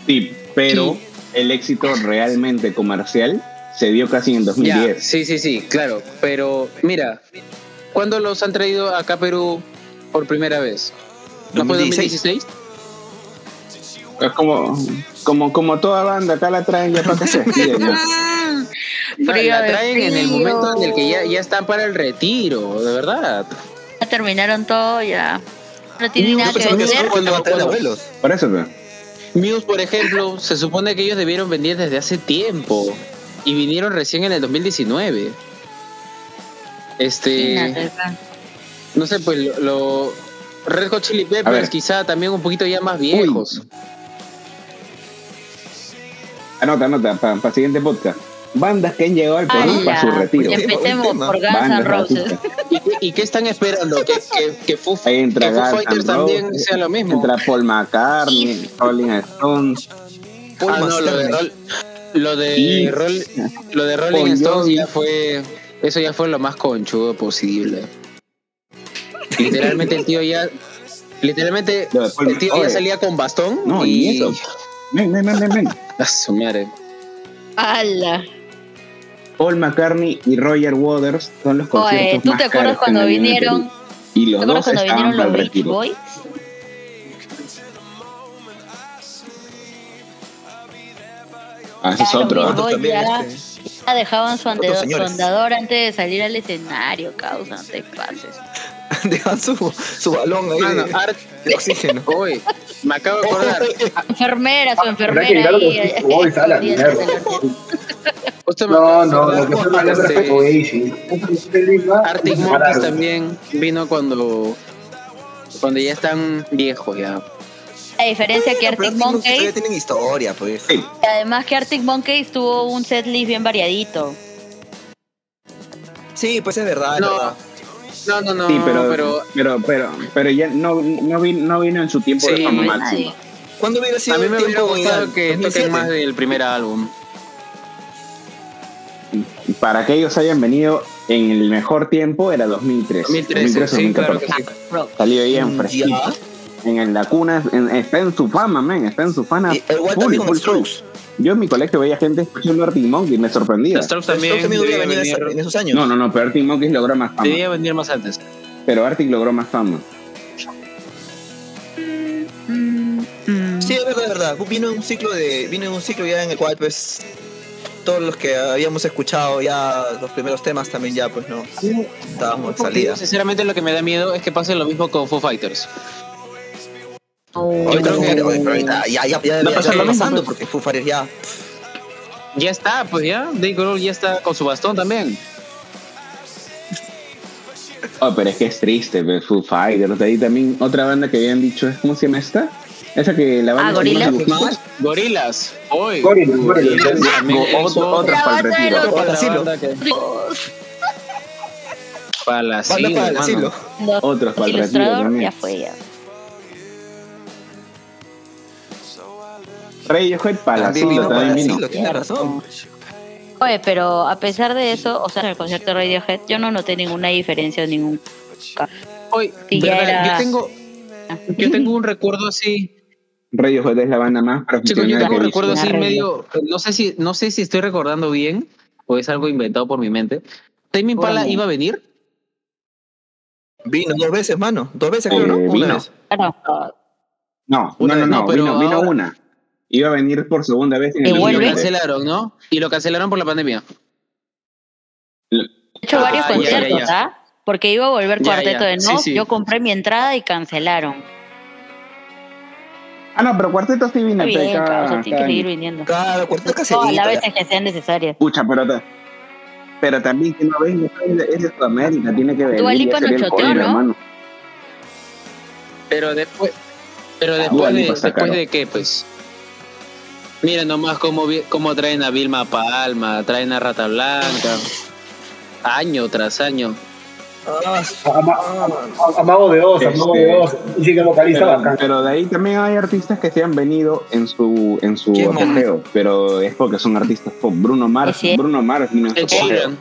Sí, pero el éxito realmente comercial se dio casi en Ya, 2010. sí, sí, sí, claro. Pero mira, ¿cuándo los han traído acá a Perú por primera vez? ¿No fue 2016? 2016? Es como, como, como toda banda, acá la traen ya para que se despiden, ¿no? No, Frío la traen en el momento en el que ya, ya están para el retiro, de verdad. Ya terminaron todo, ya. No tiene nada que eso cuando va a traer abuelos. Por eso, pues. Muse, por ejemplo, se supone que ellos debieron venir desde hace tiempo y vinieron recién en el 2019. Este, no sé, pues lo, lo- Red Hot Chili ver. Peppers quizá también un poquito ya más viejos. Anota, anota, para siguiente podcast. Bandas que han llegado al Perú para su retiro. Buen Empecemos por Guns N' Bandas Roses. ¿Y, qué- y qué están esperando? ¿Que, que, que Foo, entra que Foo Fighters también Roses, sea lo mismo? Entra Paul McCartney, Rolling Stones. Paul Ah, no, lo de. Roll- lo de, Roll- lo de Rolling Stones ya fue. Eso ya fue lo más conchudo posible. Literalmente el tío ya. Literalmente el tío ya salía con bastón. No, y. y eso. Ven, ven, ven, ven, ven. A su madre. ¡Hala! Paul McCartney y Roger Waters son los conciertos Oye, ¿tú más te acuerdas caros que cuando vinieron? Y ¿Te los dos cuando estaban vinieron los Beach. Boys? Ah, ese es otro. Beach ¿ah? Otro Boys también, ya, este, ya dejaban su, Otros su andador antes de salir al escenario, causa, no te pases. Dejan su, su balón ahí Mano, de, Art, de oxígeno. oye, me acabo de acordar. Enfermera, su enfermera ahí. Beach Boys, a la dientes mierda. de los- Justo me No, no, lo que fue más este. Arctic Monkeys también vino cuando. Cuando ya están viejos ya. La diferencia que Arctic Monkeys Monkeys, tienen historia, pues. Además que Arctic Monkeys tuvo un setlist bien variadito. Sí, pues es verdad, es No, verdad. No, no, no. Sí, pero, pero pero, pero, pero, ya no, no, vino, no vino en su tiempo Sí, de fama máximo. ¿Cuándo hubiera sido a mí el me hubiera tiempo gustado que 2007. toquen más del primer álbum. Para que ellos hayan venido en el mejor tiempo era 2003. 2013, sí, claro que sí. Salió ahí en fresquito. En la cuna, en- está en su fama, man, está en su fama. Y igual full, también con full Strokes. show. Yo en mi colegio veía gente escuchando Arctic Monkeys y me sorprendía. Los Strokes también, Strokes también hubiera debía, venido venir, en esos años. No, no, no, pero Arctic Monkeys logró más fama. debía venir más antes. Pero Arctic logró más fama. Sí, es verdad, es verdad. Vino un ciclo de, vino en un ciclo ya en el cual pues todos los que habíamos escuchado ya los primeros temas también ya pues no estábamos de salida. Sinceramente lo que me da miedo es que pase lo mismo con Foo Fighters. Yo creo que pero ahorita ya ya ya ya lo mismo, pasando porque Foo ya Ya está, pues ya. Dave Grohl ya está con su bastón también. Oh, pero es que es triste, pues, Foo Fighters. Ahí también otra banda que habían dicho, es ¿cómo se llama esta? Esa que la banda Ah, dibujitos. Gorilas. Hoy. Para el retiro. Para el otra Para el hermano. asilo. los- Otros para el retiro ya fue ya. Radiohead para También el también vino. razón. Oye, pero a pesar de eso, o sea, en el concierto de Radiohead, yo no noté ninguna diferencia, ningún. Hoy, Y ya ¿verdad? era- yo tengo yo tengo un recuerdo así Radiohead es la banda más Chicos, yo tengo un recuerdo así medio, no sé si, no sé si estoy recordando bien o es algo inventado por mi mente. Tame Impala iba a venir. Vino dos veces, mano. Dos veces Eh, creo, ¿no? Una vino. vez. No, Una no, no, no, no, pero vino, vino ahora- una. Iba a venir por segunda vez en ¿Y el Y lo vuelve? 2020. cancelaron, ¿no? Y lo cancelaron por la pandemia. he hecho Ah, varios ya, conciertos. ¿ah? Porque iba a volver Ya, Cuarteto ya, de No, sí. yo compré mi entrada y cancelaron. Ah, no, pero Cuarteto sí vino. Está bien, cada- tiene cada que seguir Todas las veces que sean necesarias. Pucha, pero, pero también que no venga, es de- Sudamérica, tiene que venir. Dua ya Lipa sería nos el choteó, ¿no? hermano. Pero después, pero Dua después de, después de qué, pues. Miren nomás cómo, cómo traen a Vilma Palma, traen a Rata Blanca, año tras año. Ah, Ama- a- Amago de Oz, Amago Este- de Oz. Y sí que vocaliza Pero, bacán. pero de ahí también hay artistas que se han venido en su en su apogeo, pero es porque son artistas pop. Bruno Mars, Sí. Bruno Mars vino en su Ed apogeo,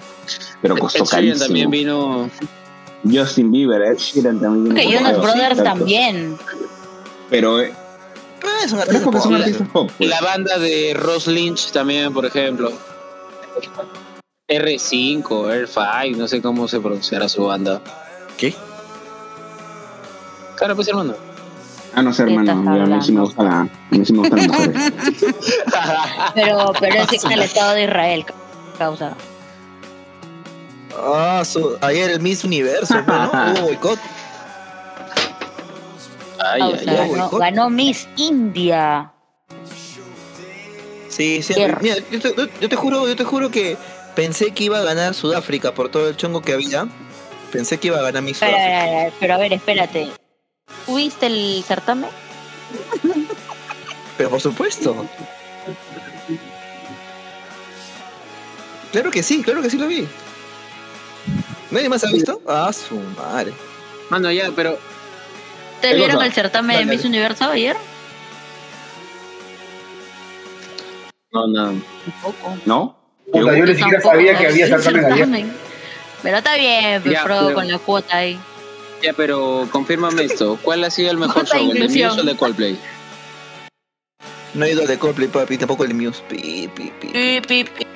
pero Ed costó Sheeran carísimo. también vino. Justin Bieber, Ed Sheeran también vino Que Jonas Brothers también. Pero, eh, Pero es un pero artista pop. pop. Pues. la banda de Ross Lynch también, por ejemplo. R5, R5, no sé cómo se pronunciará su banda. ¿Qué? Claro, pues hermano. Ah, no sé, ¿Qué hermano. a mí sí me gusta la. A mí sí me gustan las mujeres. Pero, pero es el Estado de Israel, causa. Ah, su, ayer el Miss Universo, pues, ¿no? Hubo boicot. Ay, ay, ay. ganó, ganó Miss India. Sí, sí. Mira, yo te, yo te juro, yo te juro que pensé que iba a ganar Sudáfrica por todo el chongo que había. Pensé que iba a ganar Miss Pero, Sudáfrica. pero a ver, espérate. ¿Tuviste el certamen? Pero por supuesto. Claro que sí, claro que sí lo vi. ¿Nadie más ha visto? Ah, su madre. Mano, ya, pero ¿Te ¿Qué vieron cosa? el certamen de Dale. Miss Universo ayer? no, no. Tampoco. ¿No? Puta, yo ni siquiera sabía que había certamen ayer. Pero está bien, pues, Ya, Frodo, pero- con la cuota ahí. Ya, pero confírmame esto. ¿Cuál ha sido el mejor show? ¿El de. Muse o el de Coldplay? No he ido al de Coldplay, papi, tampoco el de Muse. Pi, pi, pi. Pi, pi, pi.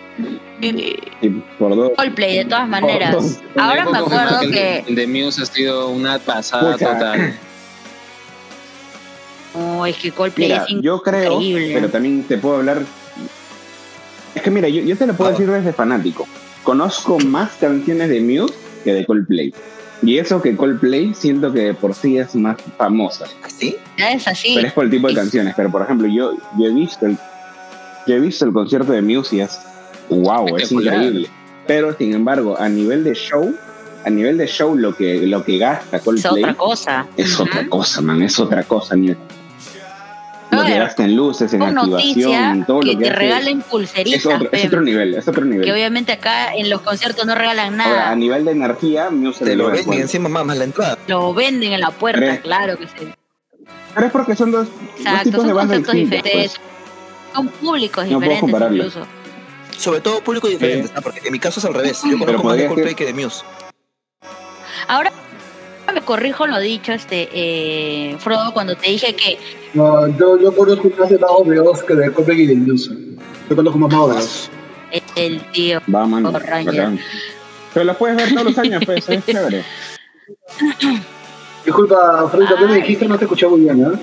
Coldplay, de todas maneras. Ahora me acuerdo que. El de Muse ha sido una pasada Pucha. total. Oh, es que Coldplay Mira, es yo creo, increíble. pero también te puedo hablar. Es que mira, yo, yo te lo puedo Ah. decir desde fanático. Conozco más canciones de Muse que de Coldplay. Y eso que Coldplay siento que de por sí es más famosa. ¿Así? Ya es así. Pero es por el tipo de Sí. canciones. Pero por ejemplo, yo, yo he visto el, yo he visto el concierto de Muse y es wow, es increíble. Pero sin embargo, a nivel de show, a nivel de show lo que, lo que gasta Es Coldplay otra cosa. es otra cosa, man, es otra cosa. Ni- A Lo que ver, gasta en luces, en activación, todo que lo que te hace. regalen Es pulseritas, otro, es otro nivel, es otro nivel. que obviamente acá en los conciertos no regalan Ahora, a nada. nivel de energía, Muse Te lo lleva el ven y cuerpo. encima mamas la entrada. Lo venden en la puerta, Pero- claro que sí. Pero es porque son dos, dos Exacto, tipos de son bandas conceptos distintas. diferentes. Pues. Son públicos No diferentes incluso. Sobre todo público diferente, ¿ah? porque en mi caso es al revés. Yo conozco más de Coldplay que de Muse. Ahora me corrijo lo dicho, este eh, Frodo, cuando te dije que No, yo, yo conozco más de Mago de Oz que de Coldplay y de Muse. Yo conozco más Mago de Oz. el, el tío Va, mano. Ranger. Pero los puedes ver todos los años, pues, es chévere. Disculpa, Freddy, ¿qué me dijiste? No te escuché muy bien, ¿eh?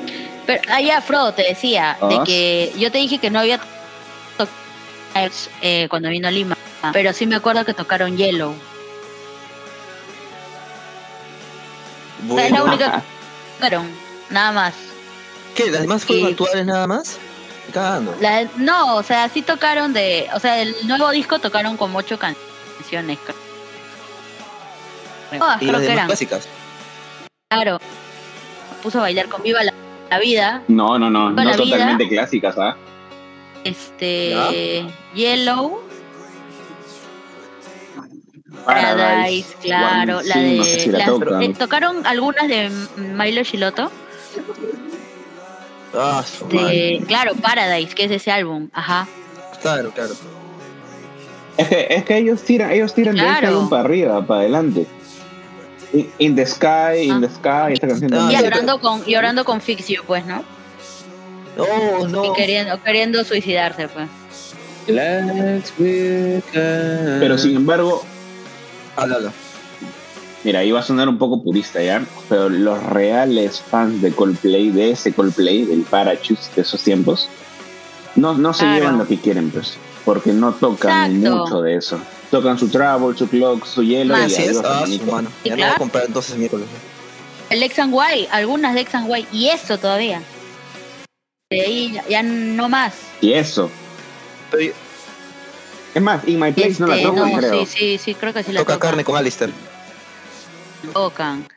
Pero allá, Frodo, te decía de Ah. que yo te dije que no había tocado eh, cuando vino a Lima, pero sí me acuerdo que tocaron Yellow. O sea, es la Bueno, única que tocaron, nada más. ¿Qué? ¿Las demás fueron actuales nada más? Me Cagando. La- no, o sea, sí tocaron de, o sea, el nuevo disco tocaron como ocho can- canciones. creo. Todas Y creo las que demás eran. clásicas. Claro. Puso a bailar con Viva la, la vida. No, no, no, Toda no vida. totalmente clásicas, ¿ah? Este. Yellow. Paradise, claro. One, La sí, de. no sé si la las- tocan. eh, tocaron algunas de Milo Shiloto. Ah. De, claro, Paradise, que es ese álbum. Ajá. Claro, claro. Es que, es que ellos tiran, ellos tiran de ese Claro. álbum para arriba, para adelante. In, In the Sky, In Ah. the Sky, esa canción Ah, Y llorando con, llorando con Fix You, pues, ¿no? No, no. Y queriendo, queriendo suicidarse, pues. Let's be kind. Pero sin embargo, Habla. mira, iba a sonar un poco purista ya, pero los reales fans de Coldplay, de ese Coldplay, del Parachutes de esos tiempos, no, no se Claro. llevan lo que quieren, pues, porque no tocan Exacto. mucho de eso. Tocan su Trouble, su Clock, su Hielo y Así es. adiós, Ah, su hermanito. mano. Sí, Ya no voy a comprar entonces miércoles. El X and Y, algunas de X and Y, y eso todavía. De ahí ya, ya no más. Y eso. Pero Es más, In My Place no la Este, tocan, no, creo. sí, sí, sí, creo que sí la toca tocan. carne con Alistair. tocan.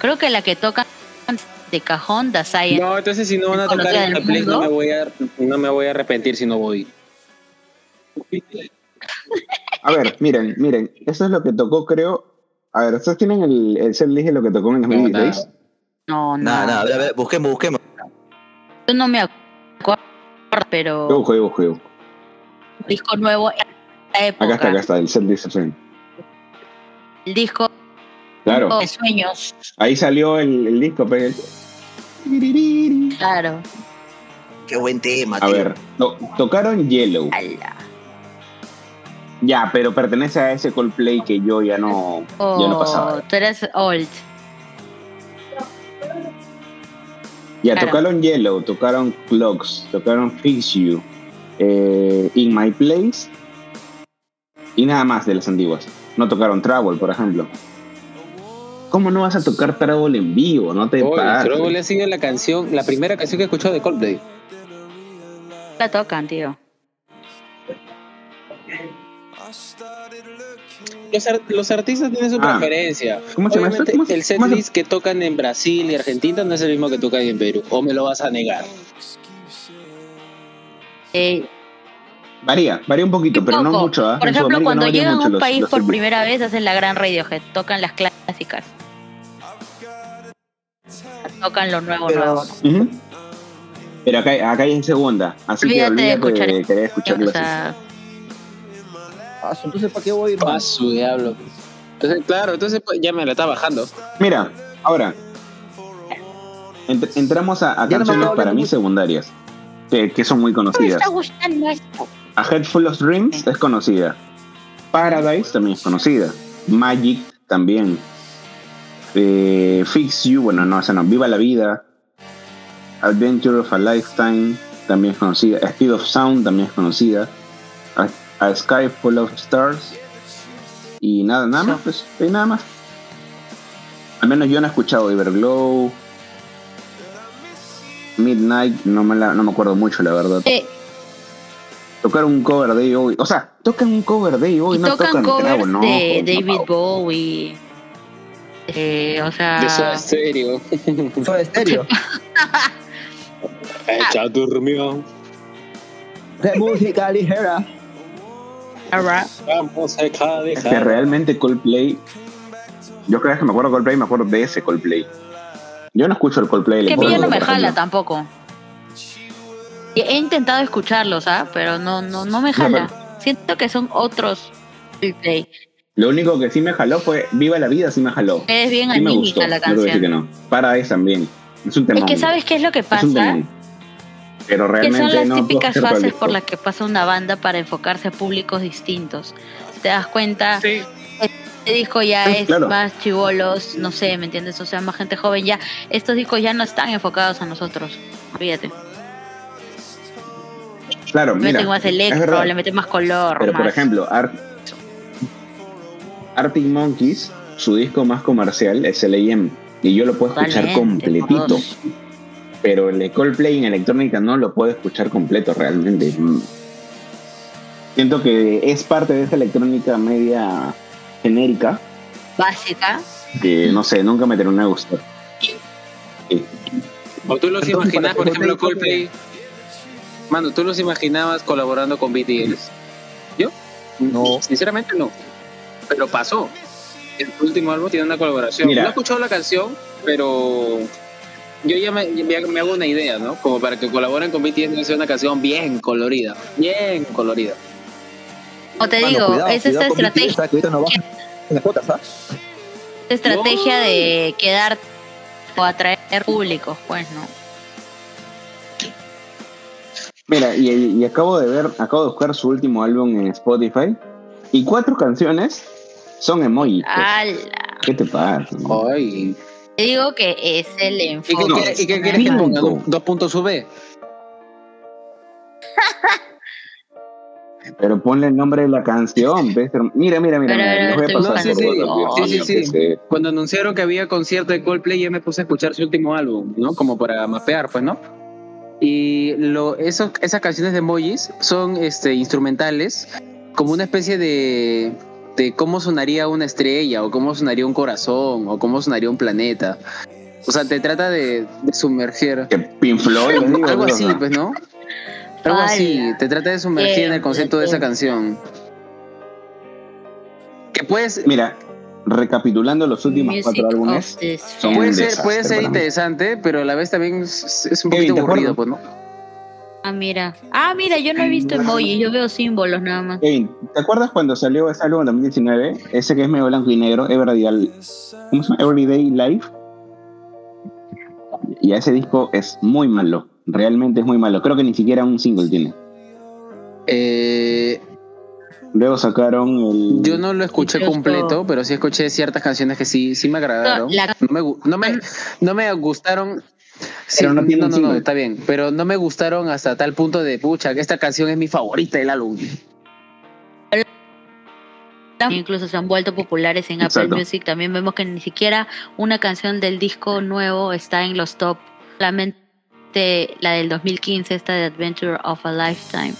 Creo que la que tocan de cajón, Da Science. No, entonces si no van a tocar del la Play, no me voy a, no me voy a arrepentir si no voy. A ver, miren, miren, eso es lo que tocó, creo. A ver, ¿ustedes tienen el, el set list de lo que tocó en el 2016? No, no. Nada, nada. A ver, a ver, busquemos, busquemos. Yo no me acuerdo, pero Yo busco, yo busco, yo busco. Disco nuevo en esta época. Acá está, acá está, el set sí. El disco Claro, de sueños. ahí salió el, el disco, pero Claro. Qué buen tema, A tío. ver, to- tocaron Yellow. Ala. Ya, pero pertenece a ese Coldplay que yo ya no, ya no Oh, pasaba. tú eres old. Ya, Claro. tocaron Yellow, tocaron Clocks, tocaron Fix You, eh, In My Place y nada más de las antiguas. No tocaron Travel, por ejemplo. ¿Cómo no vas a tocar Travel en vivo? No te Oye, pases. que ha sido la canción, la primera canción que he escuchado de Coldplay. La tocan, tío. Los, ar- los artistas tienen su Ah. preferencia. ¿Cómo se llama esto? Obviamente, ¿Cómo se- el se- setlist que tocan en Brasil y Argentina no es el mismo que tocan en Perú. ¿O me lo vas a negar? Eh, Varía, varía un poquito, pero no mucho. ¿ah? Por En ejemplo, cuando no llegan a un los- país los por primera vez, hacen la gran Radiohead. Tocan las clásicas. Tocan lo nuevo, Pero- nuevo. Pero acá, acá hay en segunda, así que Olvídate de escuchar de querer escuchar O los sea, entonces, ¿para qué voy a ir? A su diablo. Entonces, claro, entonces pues, ya me la está bajando. Mira, ahora ent- entramos a, no canciones para mí mucho. secundarias, que, que son muy ¿cómo me conocidas. está gustando esto? A Head Full of Dreams es conocida. Paradise también es conocida. Magic también. Eh, Fix You, bueno, no, esa no. Viva la Vida. Adventure of a Lifetime también es conocida. Speed of Sound también es conocida. A, A Sky Full of Stars. Y nada, nada más, pues, nada más. Al menos yo no he escuchado Everglow. Midnight, no me, la- no me acuerdo mucho, la verdad. Eh, Tocar un cover de hoy. O sea, tocan un cover de hoy, y no tocan tocan covers no, de no, David no. Bowie. Eh, o sea, De Soda Stereo. Soda Stereo. Echa durmió. De música ligera. ahora, Vamos a dejar. Es que realmente Coldplay. Yo vez que me acuerdo de Coldplay, me acuerdo de ese Coldplay. Yo no escucho el Coldplay. que a mí ya no me jala tampoco. Y He intentado escucharlos, ¿ah? Pero no, no, no me jala. Siento que son otros Coldplay. Lo único que sí me jaló fue Viva la Vida, sí me jaló. Es bien Sí me gustó. anímica la No voy a decir que canción. no. Paradise también. Es un tema. Es que ¿sabes qué es lo que Es un pasa? Pero Que realmente son las no típicas fases por las que pasa una banda para enfocarse a públicos distintos. ¿Te das cuenta? Sí. Este disco ya Sí, es claro. más chivolos, no sé, ¿me entiendes? O sea, más gente joven ya. Estos discos ya no están enfocados a nosotros. Olvídate. Claro, Le mira. meten más es electro, le meten más color. Pero por más- ejemplo, Ar- Arctic Monkeys, su disco más comercial es LAM. Y yo lo puedo escuchar completito. todos. Pero el de Coldplay en electrónica no lo puedo escuchar completo realmente. Siento que es parte de esa electrónica media genérica Básica. que no sé, nunca me terminó de gustar. Sí. O tú los Entonces, imaginabas, por ejemplo, Coldplay-. Mano, tú los imaginabas colaborando con BTS. ¿Yo? No. Sinceramente no. Pero pasó. El último álbum tiene una colaboración. Mira. No he escuchado la canción, pero yo ya me, ya me hago una idea, ¿no? Como para que colaboren con BTS que ser una canción bien colorida. Bien colorida. O te Mano, digo, cuidado, es esta cuidado BTS, estrategia, cuotas, ¿ah? esta estrategia de quedar o atraer públicos, pues, ¿no? Mira, y, y acabo de ver, acabo de buscar su último álbum en Spotify y cuatro canciones son emojis. pues. ¡Hala! ¿Qué te pasa? no? Ay. Te digo que es el ¿Y qué, enfoque. quiere- y qué quieres que ponga? ¿Dos- ¿Dos puntos sube? Pero ponle el nombre de la canción. ¿ves? Mira, mira, mira. Pero, mira, pero, les voy a te pasar buscas- por sí, sí. Cuando anunciaron que había concierto de Coldplay, ya me puse a escuchar su último álbum, ¿no? Como para mapear, pues, ¿no? Y lo, eso, esas canciones de emojis son este, instrumentales, como una especie de, de cómo sonaría una estrella, o cómo sonaría un corazón, o cómo sonaría un planeta. O sea, te trata de, de sumergir. Que Pink Floyd, digo, Algo así, pues, ¿no? Algo así, te trata de sumergir en el concepto de esa canción. Que puedes, Mira, recapitulando los últimos Music cuatro álbumes, son puede ser, desastre puede ser para mí. interesante, pero a la vez también es, es un poquito ¿te aburrido, pues, ¿no? Ah, mira. Ah, mira, yo no he visto emojis, yo veo símbolos nada más. Kevin, ¿te acuerdas cuando salió ese álbum en 2019? Ese que es medio blanco y negro, Everyday, ¿cómo se llama? Everyday Life. Y ese disco es muy malo. Realmente es muy malo. Creo que ni siquiera un single tiene. Eh, Luego sacaron el. yo no lo escuché completo, pero sí escuché ciertas canciones que sí, sí me agradaron. No, la- No me, no me, no me gustaron. Sí, Pero no no, tiene no, un no, single. está bien. Pero no me gustaron hasta tal punto de, pucha, que esta canción es mi favorita del álbum. Incluso se han vuelto populares en Exacto. Apple Music. También vemos que ni siquiera una canción del disco nuevo está en los top. Solamente la del 2015, esta de Adventure of a Lifetime.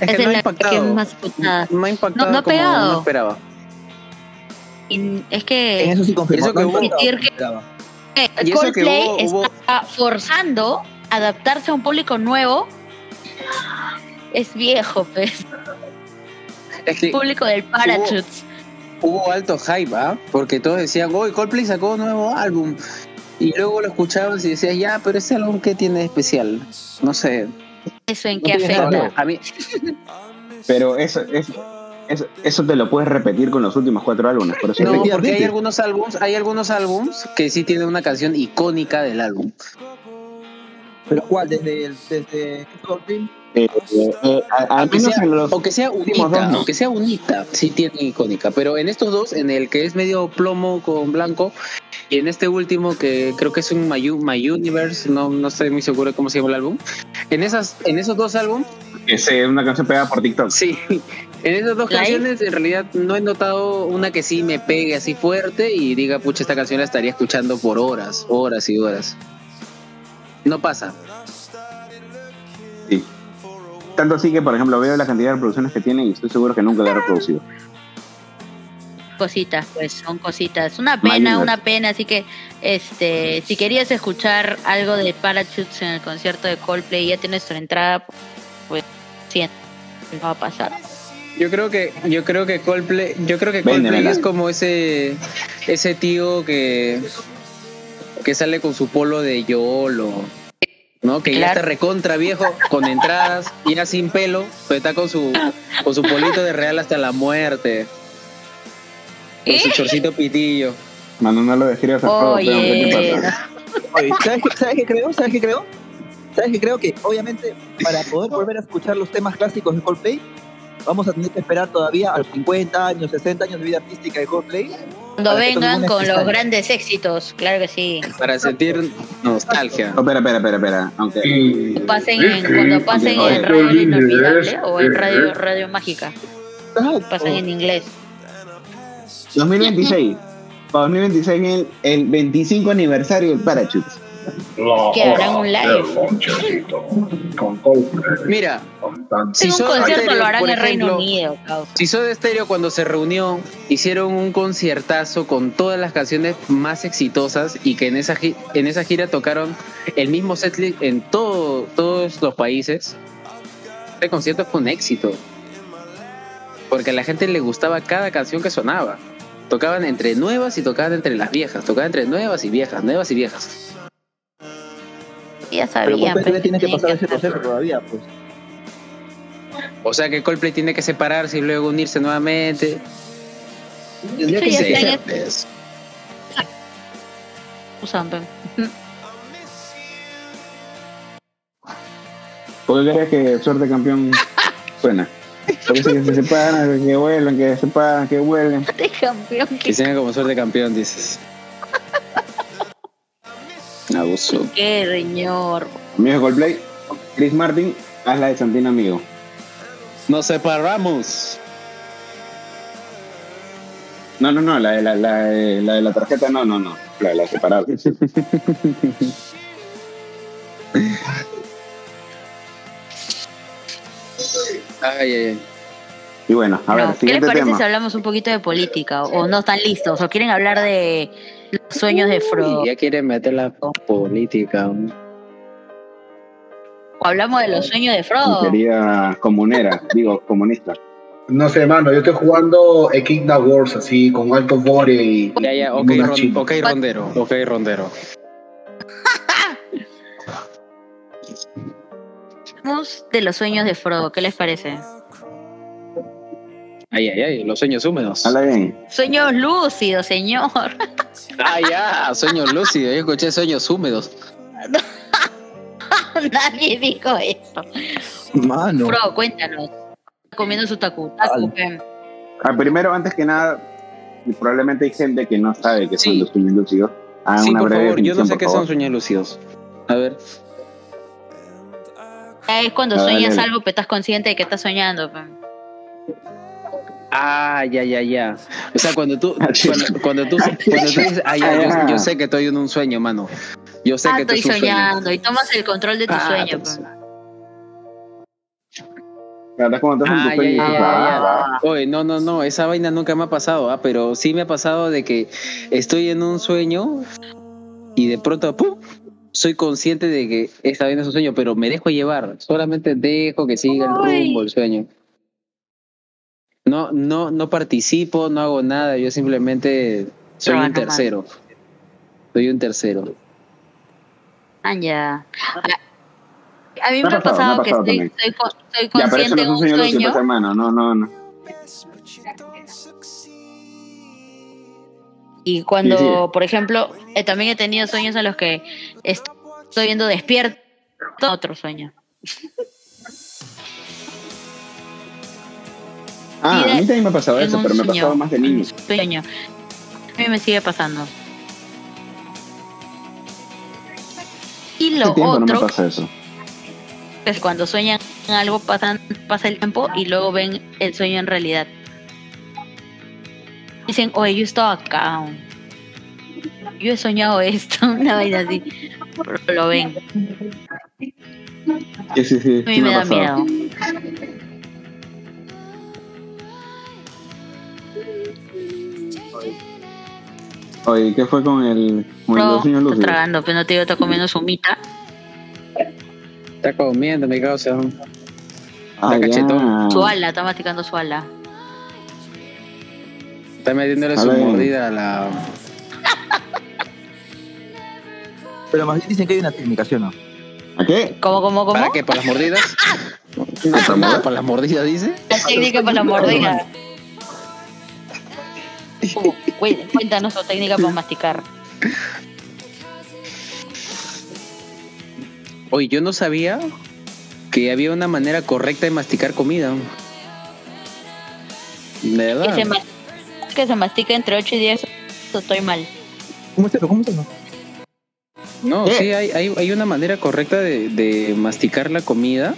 Es Esa que no ha la impactado. que es más escuchada. No ha impactado No- no ha como pegado. uno esperaba. Y es En que eso sí confirmo. Eso que no hubo- que- esperaba. eh, Coldplay hubo- hubo- está forzando adaptarse a un público nuevo. Es viejo, pues. Es que Público del Parachutes. hubo alto hype, ¿ah? Porque todos decían, hoy Coldplay sacó un nuevo álbum. Y luego lo escuchabas y decías, ya, pero ese álbum, ¿qué tiene de especial? No sé. ¿Eso en No qué afecta? A mí, Pero eso, eso, eso, eso te lo puedes repetir con los últimos cuatro álbumes. Por eso no, porque hay algunos álbums, hay algunos álbums que sí tienen una canción icónica del álbum. ¿Pero cuál? ¿Desde el desde? Eh, eh, eh, a- menos sea, en los aunque sea unita, dos, ¿no? aunque sea unita, sí tiene icónica. Pero en estos dos, en el que es medio plomo con blanco, y en este último que creo que es un My, My Universe, no, no estoy muy seguro de cómo se llama el álbum. En esas, en esos dos álbumes, es eh, una canción pegada por TikTok. sí, en esas dos Live. canciones en realidad no he notado una que sí me pegue así fuerte y diga, pucha, esta canción la estaría escuchando por horas, horas y horas. No pasa. Tanto así que, por ejemplo, veo la cantidad de reproducciones que tiene y estoy seguro que nunca la he reproducido. Cositas, pues son cositas. Una pena, una pena. Así que, este, si querías escuchar algo de Parachutes en el concierto de Coldplay y ya tienes tu entrada, pues sí, no va a pasar. Yo creo que yo creo que Coldplay, yo creo que Coldplay Véndemela. es como ese ese tío que que sale con su polo de YOLO, ¿no? Que ya Claro. está recontra viejo con entradas, ya sin pelo, pero está con su con su polito de real hasta la muerte. Con su ¿Eh? chorcito pitillo. Mano, no lo describas a todo, pero ¿qué Oye, pasa? Oye, ¿sabes qué, ¿sabes qué creo? ¿Sabes qué creo? ¿Sabes qué creo? Que obviamente para poder volver a escuchar los temas clásicos de Coldplay, vamos a tener que esperar todavía a los 50 años, 60 años de vida artística de Coldplay. Cuando vengan con los grandes éxitos, claro que sí. Para sentir nostalgia. Oh, espera, espera, espera, espera. Aunque Cuando pasen en, cuando pasen Oye, en Radio Inolvidable o en Radio. Radio Mágica, Exacto. pasan en inglés. 2026. Para 2026 el, el 25 aniversario del Parachutes. La Que harán un live. con. Mira. Si en un concierto Stereo, lo harán en Reino ejemplo, Unido, causa. Si Soda Stereo cuando se reunió hicieron un conciertazo con todas las canciones más exitosas y que en esa en esa gira tocaron el mismo setlist en todo, todos los países. Este concierto fue un éxito. Porque a la gente le gustaba cada canción que sonaba. Tocaban entre nuevas y tocaban entre las viejas. Tocaban entre nuevas y viejas, nuevas y viejas. Ya Pero sabían. Coldplay pues, tiene que pasar ese proceso todavía, pues. O sea que Coldplay tiene que separarse y luego unirse nuevamente. Tendría que ser. pues. Usan. ¿Por qué crees que Suerte Campeón suena? Porque que se separan, que vuelven, que se separan, que vuelven. De campeón Que tenga como suerte campeón, dices. Abuso. qué, señor. Amigo de Coldplay, Chris Martin, haz la de Santino Amigo. Nos separamos. No, no, no, la de la, la, de- la de la tarjeta no, no, no. La de la separada. Ay, ay, ay. Y bueno, a ver, No, ¿Qué les parece tema. si hablamos un poquito de política? ¿O no están listos? ¿O quieren hablar de los sueños de Frodo? Ya quieren meter la política. ¿O hablamos de los sueños de Frodo? querida comunera, digo, comunista. No sé, mano, yo estoy jugando Equidna Wars así, con alto bore y. Ya, ya, ok, Una ron- chica. ok, rondero. Ok, rondero. Hablamos de los sueños de Frodo. ¿Qué les parece? Ay, ay, ay, los sueños húmedos. Habla bien. Sueños lúcidos, señor. Ah, ya, sueños lúcidos. Yo escuché sueños húmedos. Nadie dijo eso. Mano. Bro, cuéntanos. Comiendo su pe. Ah, primero, antes que nada, probablemente hay gente que no sabe que son Sí. los sueños lúcidos. Hagan sí, una por breve favor, yo no sé qué favor. son sueños lúcidos. A ver. Es cuando Ah, sueñas dale. algo, pero estás consciente de que estás soñando. Ah, ya, ya, ya. O sea, cuando tú, cuando, cuando tú, cuando tú dices, ah, ya, yo, yo sé que estoy en un sueño, mano. Yo sé Ah, que esto estoy es un sueño. soñando y tomas el control de tu Ah, sueño. pues. Ah, tu ya, sueño, ya, ya, "Ah. Oye, no, no, no, esa vaina nunca me ha pasado, ah, pero sí me ha pasado de que estoy en un sueño y de pronto, ¡pum! Soy consciente de que esta vaina es un sueño, pero me dejo llevar. Solamente dejo que siga el rumbo, el sueño. No, no, no participo, no hago nada, yo simplemente soy Trabaja un tercero. Soy un tercero. Ah, ya. A, a mí Me me ha pasado, pasado me ha que estoy, estoy estoy Ya, pero eso consciente no en es un un sueño hermano. No, no, no. Y cuando, Sí, sí. por ejemplo, eh, también he tenido sueños en los que est- estoy viendo despierto otro sueño. Ah, a mí también me ha pasado eso, pero me ha pasado más de niño. Sueño. A mí me sigue pasando. Y lo tiempo no me otro pasa eso. es cuando sueñan algo, pasan, pasa el tiempo y luego ven el sueño en realidad. Dicen, oye, yo estaba acá. Yo he soñado esto, una vaina así. Pero lo ven. Sí, sí, sí. A mí sí me da miedo. Oye, ¿qué fue con el, con los sueños está tragando, pero no te digo, está comiendo su mita. Está comiendo, mi causa. Ah, Está cachetón. ya. Su ala, está masticando su ala. Está metiéndole su mordida a la. Pero más bien dicen que hay una técnica, ¿sí o no? ¿A qué? ¿Cómo, cómo, cómo? ¿Para qué? ¿Para las mordidas? ¿para las mordidas, dice? La técnica para la mordida. Cu- Cuéntanos su técnica para masticar. Oye, yo no sabía que había una manera correcta de masticar comida. De Que verdad. se, que se mastica entre 8 y 10, estoy mal. ¿Cómo es eso? ¿Cómo es eso? No, ¿Qué? sí, hay, hay, hay una manera correcta de, de masticar la comida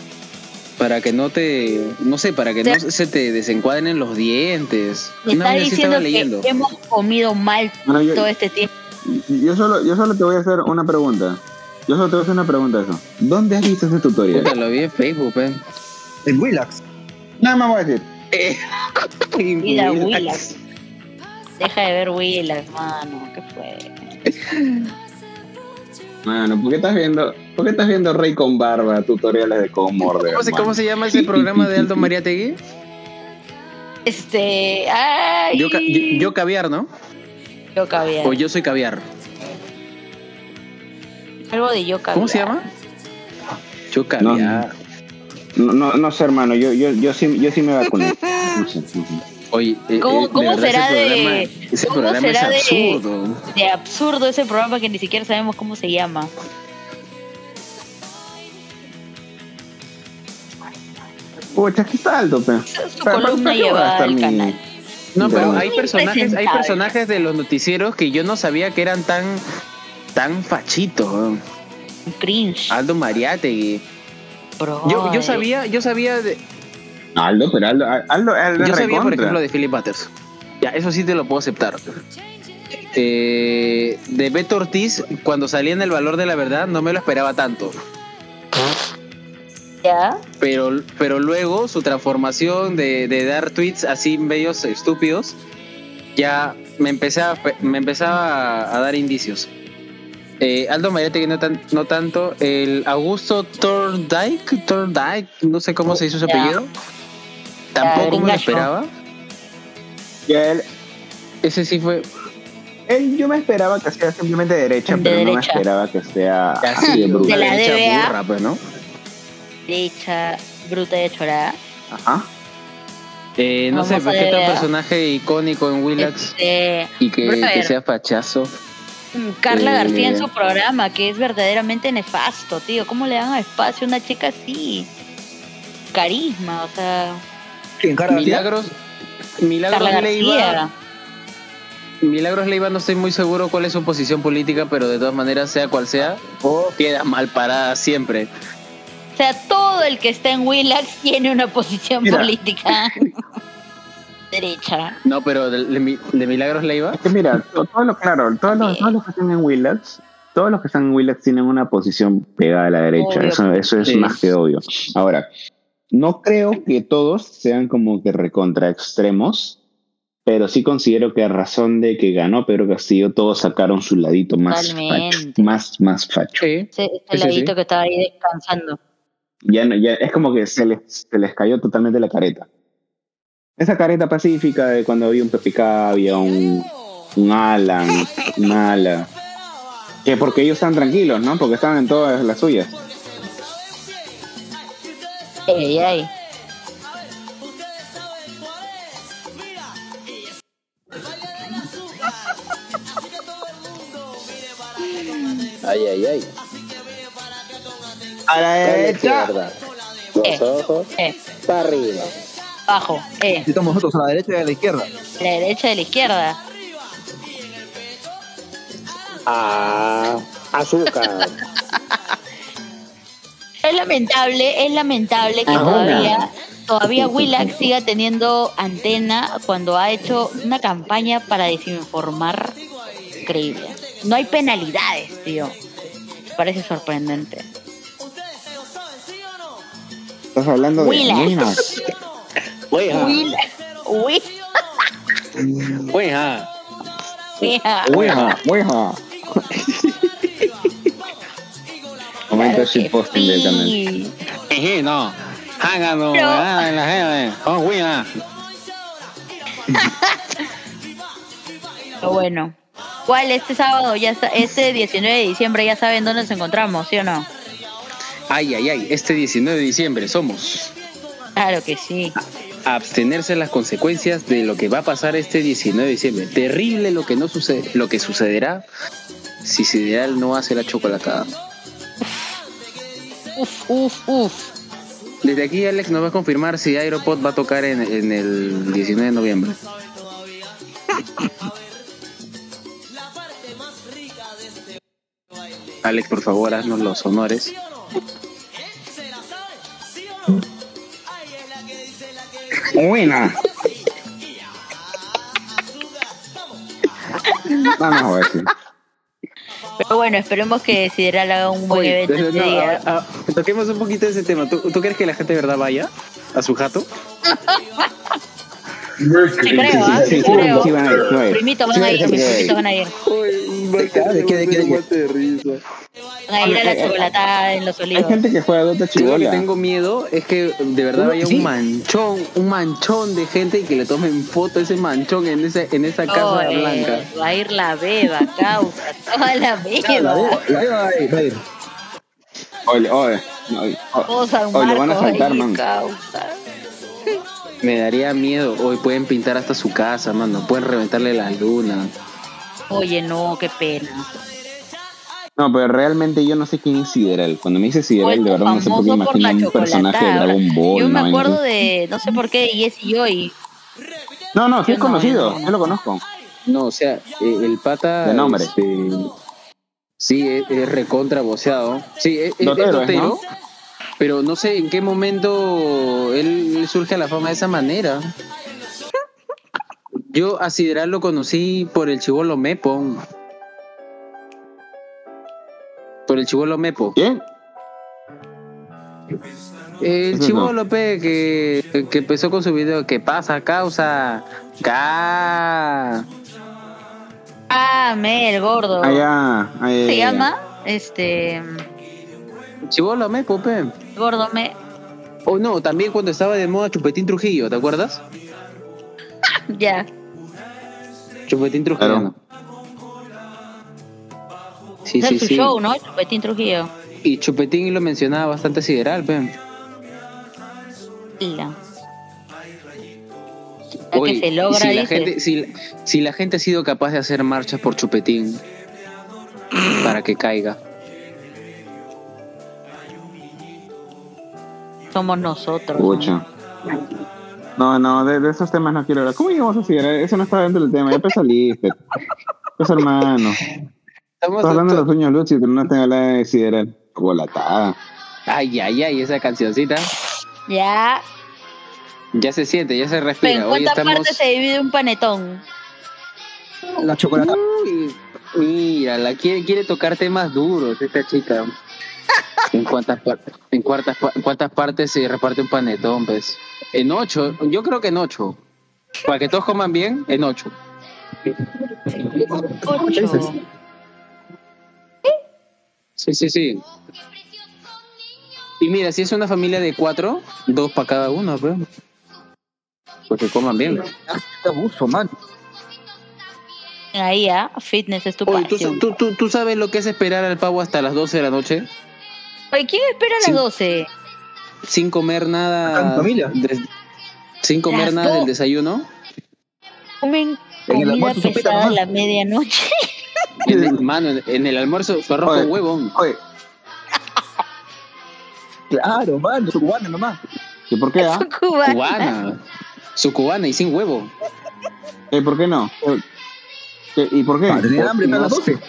para que no te, no sé, para que no se te desencuadren los dientes. Me está diciendo estaba leyendo. que hemos comido mal Bueno, yo, todo este tiempo. yo, solo, yo solo te voy a hacer una pregunta. Yo solo te voy a hacer una pregunta eso. ¿Dónde has visto ese tutorial? Puta, lo vi en Facebook, eh. En Willax. Nada más voy a decir. Mira, Willax. Deja de ver Willax, mano. ¿Qué fue? Mano, ¿por qué estás viendo, por qué estás viendo Rey con barba, tutoriales de cómo morder? ¿Cómo se? ¿Cómo se llama ese programa de Aldo Mariategui? Este. ¡Ay! Yo, ca- yo, yo caviar, ¿no? Yo caviar. O yo soy caviar. Algo de yo caviar. ¿Cómo se llama? Yo caviar. No, no, no sé, hermano, yo, yo, yo, sí, yo sí me vacuné. No sé, no sé. Oye, eh, ¿Cómo- eh, cómo será de- programa, ese cómo programa será es absurdo. De absurdo ese programa que ni siquiera sabemos cómo se llama. Pucha, ¿qué está alto, pe? Su su Pero, columna ¿para qué va a llevada al mi- canal. No, pero hay personajes, hay personajes de los noticieros que yo no sabía que eran tan, tan fachitos. cringe. Aldo Mariategui. bro. Yo, yo sabía, yo sabía de, Aldo, pero Aldo, Aldo, Aldo yo sabía, por ejemplo, de Philip Butters. Ya, eso sí te lo puedo aceptar. Eh, de Beto Ortiz, cuando salía en el valor de la verdad, no me lo esperaba tanto. ¿Ya? Pero, pero luego su transformación de, de dar tweets así medios estúpidos, ya me empezaba, me empezaba a dar indicios. Eh, Aldo Mariategui no, tan- no tanto. El Augusto Thorndike, Thorndike, no sé cómo se hizo su apellido. Tampoco me lo esperaba. Y él, Ese sí fue él, yo me esperaba que sea simplemente derecha, De pero no me esperaba que sea así así, de bruto. De la derecha DBA. burra, pues, ¿no? Derecha, bruta de chorada. Ajá. Eh, no sé, Vamos a ¿qué tal ver. personaje icónico en Willax Este, y que, sea fachazo? Mm, Carla Eh, García en su programa, que es verdaderamente nefasto, tío. ¿Cómo le dan espacio a una chica así? Carisma, o sea, ¿Quién, Carla García? Milagros, Milagros Carla Leiva. Milagros Leiva no estoy muy seguro cuál es su posición política, pero de todas maneras, sea cual sea, queda mal parada siempre. O sea, todo el que está en Willax tiene una posición Mira. política derecha. No, pero de, de Mi- de Milagros Leiva, Es que mira, to- todos los, claro, todos los, Sí. todos los que están en Willax, todos los que están en Willax tienen una posición pegada a la derecha. Obvio. Eso, eso es Sí. más que obvio. Ahora, no creo que todos sean como que recontra extremos, pero sí considero que a razón de que ganó Pedro Castillo, todos sacaron su ladito más facho, más, más facho. sí, Ese, ese Sí, ladito sí. que estaba ahí descansando. Ya, no- ya es como que se les, se les cayó totalmente la careta. Esa careta pacífica de cuando había un PPK, había un, un Alan, un Ala. Que porque ellos están tranquilos, ¿no? Porque estaban en todas las suyas. Ey, ey. ay, ay, ay. A la derecha. Eh, eh, para arriba. bajo, eh, Estamos nosotros a la derecha y a la izquierda. a la derecha y a la izquierda. Ah, azúcar. Es lamentable, es lamentable que Ajá. todavía, todavía Willax siga teniendo antena cuando ha hecho una campaña para desinformar increíble. No hay penalidades, tío. Me parece sorprendente. Estás hablando de Willax. Willax. Oiga, Willax, Wi- oiga. Willax. Willax, Willax. Momento Claro que shitposting directamente. sí. Eje, no. Hágalo, Pero- ah, en la gente. Oh, oiga. Pero bueno. ¿Cuál este sábado? Ya está, este 19 de diciembre ya saben dónde nos encontramos, ¿sí o no? Ay, ay, ay. Este 19 de diciembre somos. Claro que sí. a abstenerse de las consecuencias de lo que va a pasar este 19 de diciembre. Terrible lo que no sucede, lo que sucederá si Sideral no hace la chocolatada. Uf, uf, uf. Desde aquí Alex nos va a confirmar si Aeropod va a tocar en, en el 19 de noviembre. Alex, por favor, haznos los honores. Buena. Voy a decir. Pero bueno, esperemos que Sideral haga un buen Oye, evento no, día. ah, ah, toquemos un poquito ese tema. ¿Tú, tú crees que la gente de verdad vaya a su jato? Sí creo, ¿ah? Sí, Sí sí, creo. sí van a ir, sí van a ir. Primitos van a ir, a ir, mis sí van a ir. primitos van a ir. ¿De qué, de qué, de qué? Van a ir a la chocolatada en los Hay olivos. gente que juega Dota Yo lo que tengo miedo es que de verdad haya sí. un manchón, un manchón de gente y que le tomen foto a ese manchón en esa, en esa casa Oye, blanca. va a ir la beba, causa, toda la La beba. La Eva va a ir, va a ir. Oye, oye, no, oye, Todo San oye, lo van a Me daría miedo. Hoy pueden pintar hasta su casa, mano. Pueden reventarle la luna. Oye, no, qué pena. No, pero realmente yo no sé quién es Sideral. Cuando me dice Sideral, de verdad no sé por qué me imagino un personaje de. Dragon Ball. Yo me ¿no? acuerdo de, no sé por qué, de Yes y Joy. No, no, sí Yo es no, conocido, no, no. yo lo conozco. No, o sea, eh, el pata. De nombre. este, sí, es, es recontra boceado. Sí, es, es- es Dotero, ¿no? Pero no sé en qué momento él, surge a la fama de esa manera. Yo a Sideral lo conocí por el chivolo Mepo. Por el chivolo Mepo. ¿Quién? El Eso chivolo pe, que, que empezó con su video ¿Qué pasa, causa? Ca. Ah, me, el gordo. Allá. ahí, Se ahí, llama, este, Chivolo Mepo, pe. gordo me. Oh, no, también cuando estaba de moda Chupetín Trujillo, ¿te acuerdas? Ya. Chupetín Trujillo. Claro. Sí, Ese sí, es su sí. show, ¿no? Chupetín Trujillo. Y Chupetín lo mencionaba bastante sideral, pe. La. Ya Oye, que se logra, si la, gente, si, si la gente ha sido capaz de hacer marchas por Chupetín, para que caiga. Somos nosotros. Pucha. No, no, de, de esos temas no quiero hablar. ¿Cómo llegamos a Sideral? Eso no está dentro del tema. Ya saliste. Pues hermano. Estamos Estás hablando de los sueños y tú no te hablas de Sideral. Colatada. Ay, ay, ay, esa cancioncita. Ya. Ya se siente, ya se ¿En respira. Hoy cuántas estamos. partes se divide un panetón? La chocolate. Uy, mira, la quiere, quiere tocar temas duros esta chica. ¿En cuántas, par- en, cuartas pa- cuántas partes se reparte un panetón? Pues? En ocho, yo creo que en ocho. Para que todos coman bien, en ocho. Ocho. Sí, sí, sí. Y mira, si es una familia de cuatro, dos para cada uno, pues. Pues que coman bien. Qué abuso, man. Ahí, ¿ah? Fitness es tu Oye, ¿tú, tú, tú, tú sabes lo que es esperar al pavo hasta las 12 de la noche? Oye, ¿quién espera a las Sí. 12? Sin comer nada. des- sin comer Las nada del desayuno. Comen En el comida almuerzo, sopita pesada a la medianoche. En el, mano, en, el almuerzo, su arroz con huevo. Oye, Claro, man, su cubana nomás. ¿y por qué? ah? Son cubanas. Cubana. Su cubana y sin huevo. ¿Eh, ¿Por qué no? Eh, ¿qué- ¿Y por qué? Para tener hambre no para las sé. 12.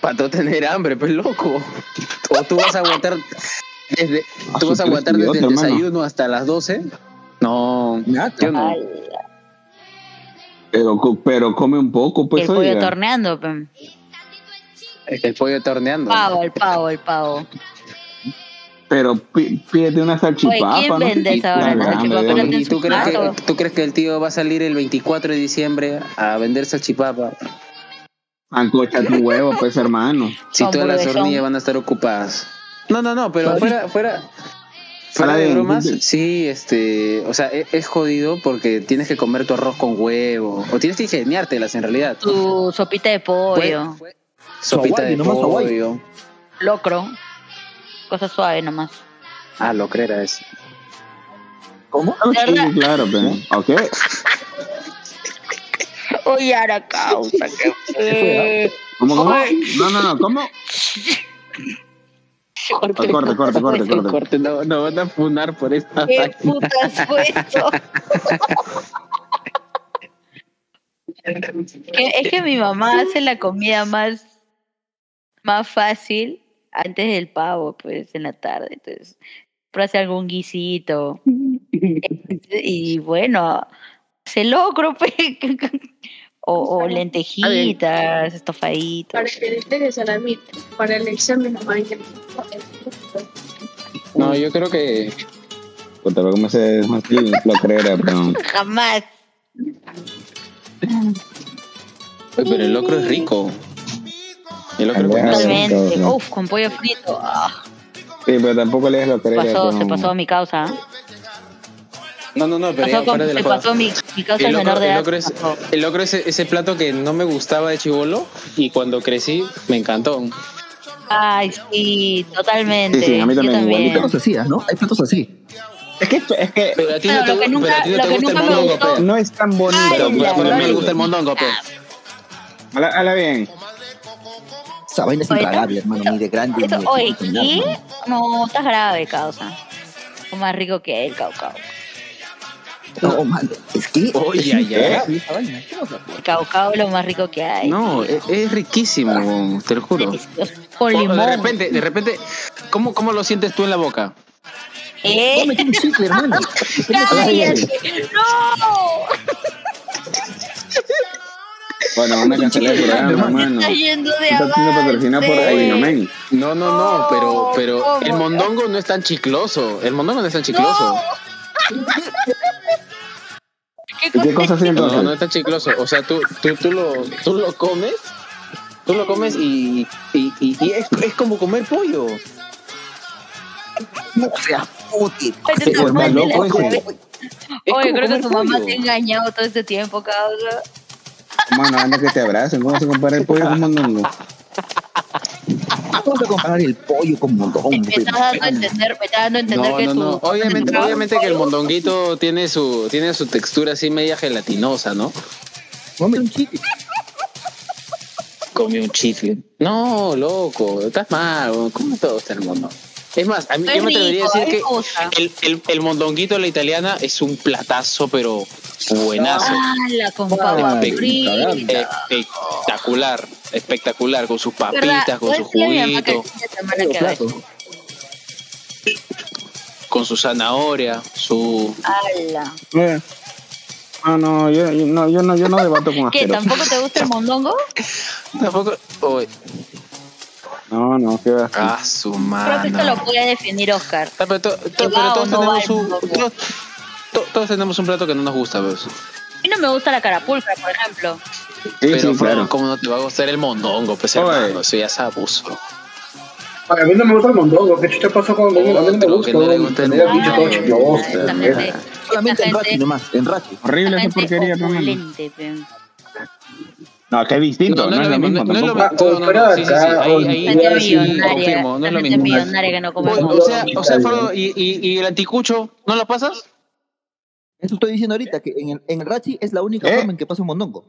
Para no tener hambre, pues loco. O tú vas a aguantar desde, tú vas a tú aguantar desde el hermano. desayuno hasta las 12. No, yo no. Ay, Pero, pero come un poco, pues el pollo oiga. torneando, pe. El pollo torneando. Pavo, el pavo, el pavo. Pero pídete una salchipapa. Oye, ¿quién ¿no? vende esa hora, la salchipapa? ¿Y tú crees, que, tú crees que el tío va a salir el 24 de diciembre a vender salchipapa? Ancocha tu huevo, pues hermano. Si todas las hornillas van a estar ocupadas. No, no, no, pero fuera, fuera, fuera de bromas, sí. este, o sea, es, es jodido porque tienes que comer tu arroz con huevo, o tienes que ingeniártelas en realidad. Tu sopita de pollo. Sopita de nomás pollo. Locro. Cosa suave nomás. Ah, lo creera es. ¿Cómo? Sí, claro, pero. ¿Ok? Oye, ahora causa. que- ¿Cómo, cómo? No, no, no, ¿cómo? Corte, Corte, corte, corte, corte. Corte, no, no van a funar por esta ¿Qué putas fue? Que- es que mi mamá hace la comida más, más fácil antes del pavo, pues en la tarde. Entonces, hace algún guisito. y bueno, se logro, pues. O, o lentejitas, estofaditos. para que le interese a mí, para el examen no hay que No, yo creo que Puta, pero ¿cómo se más lo creerá, pero. Jamás. Oye, pero el locro es rico. El locro es Ah, buenísimo. Totalmente. no. Uf, con pollo frito. Ah, Sí, pero tampoco le des lo creerá. pasó, se pasó mi causa. No, no, no, pero ya Pasó con, fuera de la se pasó mi, mi causa El menor de el locro es, el locro es ese plato que no me gustaba de chivolo y cuando crecí me encantó. Ay, sí, totalmente. Sí, sí, a mí también, Yo Hay también. platos así. ¿no? Hay platos así. Es que, es que Pero a ti no te, lo que nunca- pero a ti no lo te que gusta el mondongo, gustó- pe. no es tan bonito. Ay, Pero, la pero a mí me gusta el mondongo, pe. Habla, habla bien. Esa vaina es impagable, hermano. Ni de grande. ni Eso, de oye, ¿qué? No, estás grave, causa. Es más rico que el caucao. No, mano. Es que. Oye, es ay, impagable esa vaina. ¿Qué vas a hacer? El caucao es lo más rico que hay. No, es, es riquísimo, te lo juro. Con limón. De repente, de repente, ¿cómo, ¿cómo lo sientes tú en la boca? ¿Eh? No me un chicle, hermano. ¡Cállate! ¡No! Bueno, vamos a cancelar el programa, hermano. Está yendo de patrocinado por. Abinomen. No, no, no, pero, pero el mondongo no es tan chicloso. El mondongo no es tan chicloso. ¿Qué ¿Y qué cosa así No, entonces? no es tan chicloso. O sea, tú, tú, tú, lo, tú lo comes, tú lo comes y, y, y, y es, es como comer pollo. No seas útil. Está mal de la loco ese. Es Oye, creo que tu mamá pollo. te ha engañado todo este tiempo, causa. Mano, anda que te abracen. ¿Cómo se compara el pollo con mondongo? Vamos a comparar el pollo con mondongo. Me estás dando a entender, me estás dando a entender No, que no, tú. no. Obviamente, obviamente que el mondonguito tiene su, tiene su textura así media gelatinosa, ¿no? Come un chicle. comí un chicle. No, loco, estás mal. ¿cómo te gusta el mondongo? Es más, a mí, yo me atrevería a decir que el, el, el mondonguito de la italiana es un platazo, pero buenazo. Ah, la frita. espectacular, espectacular, con sus papitas, con Voy su a decirle a mi mamá que juguito, el fin de semana que haga eso. con su zanahoria, su... Ala. Eh. Ah, no, yo, yo no, yo no, yo no debato con ¿Qué? ¿Tampoco te gusta el mondongo? Tampoco... Uy, No, no, qué va. ah, su Creo que esto lo puede definir Oscar. Ah, pero, to- to- pero todos no tenemos un... Todos, to- todos tenemos un plato que no nos gusta, pues. A mí no me gusta la carapulcra, por ejemplo. Sí, Pero, sí, claro. ¿cómo no te va a gustar el mondongo? Pues, Oye. hermano, eso ya es abuso. A mí no me gusta el mondongo. ¿Qué chucha pasa con el mondongo? A mí no me gusta. que no le gusta el gente- Solamente en gente- nomás, en Rachi. Horrible esa porquería, hermano. No, que es distinto, no, es lo mismo, no es lo mismo. No, no, no, sí, sí, sí, ahí, o- ahí, sí, millonaria, confirmo, no es lo mismo. que no come O, mondongo. o sea, o sea, Frodo, ¿y, y, y el anticucho no lo pasas? Eso estoy diciendo ahorita, que en el, en el Rachi es la única ¿Eh? forma en que pasa un mondongo.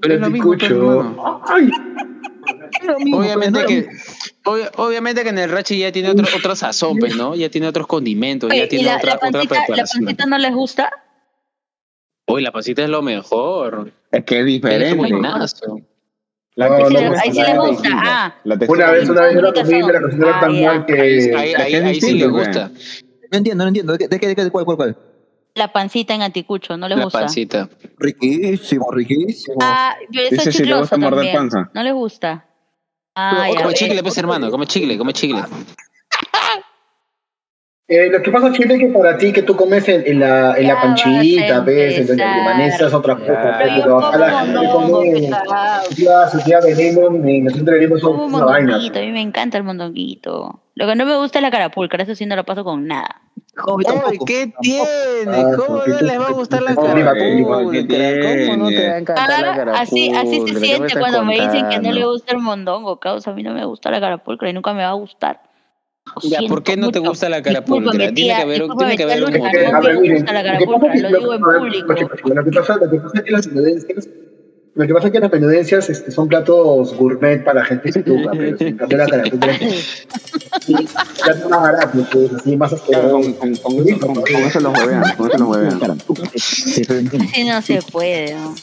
Pero es lo mismo, pues, Escucho. hermano. Ay, Obviamente que, obvia- obviamente que en el Rachi ya tiene otro, otro sazón, pues, ¿no? Ya tiene otros condimentos, Oye, ya ¿Y tiene la, otra, la otra pancita, la pancita no les gusta? Uy, la pancita es lo mejor. Es que es Es diferente. buenazo. La No, Ahí sí no, le- no, ahí sí no, les gusta. Ah, una vez, es una vez yo la comí y me la tan mal que. Ahí, ahí, es ahí sí distinto, le pues. gusta No entiendo, no entiendo. ¿De qué, de qué, de qué, de cuál, cuál, cuál? La pancita en anticucho, no les la gusta. pancita. Riquísimo, riquísimo. Ah, pero esa Dice es si le gusta morder también. panza. No les gusta. Ah, Pero ya. Come chicle, pues, hermano, come chicle, come chicle. Eh, lo que pasa, Chile, es que para ti que tú comes en, en la, en Ya la panchita, ves, en la empezar. libanesa es otra cosa. Pero yo la gente mondongo, come. pesado. Su tía, veneno, en el centro de Lima son Como una vaina. a mí me encanta el mondonguito. Lo que no me gusta es la carapulcra, eso sí no lo paso con nada. Tampoco. ¿qué tiene? Ah, ¿Cómo no les va a gustar la ¿Cómo no te va a encantar la Ah, carapulcra? así, así se ¿Qué me siente cuando me dicen que no le gusta el mondongo, causa. A mí no me gusta la carapulcra y nunca me va a gustar. Ya, ¿por qué no te gusta la carapulcra? Tiene que haber, tiene que haber un no me gusta la carapulcra, lo digo en público. Lo que pasa, es que las lo que pasa es que las menudencias este, son platos gourmet para gente situada, pero sin cambio la carapulcra sí, plato más barato, pues, así más asqueroso. con, con, con, eso- con- con eso los huevean, con eso los huevean. Sí. Así no se puede, ¿no?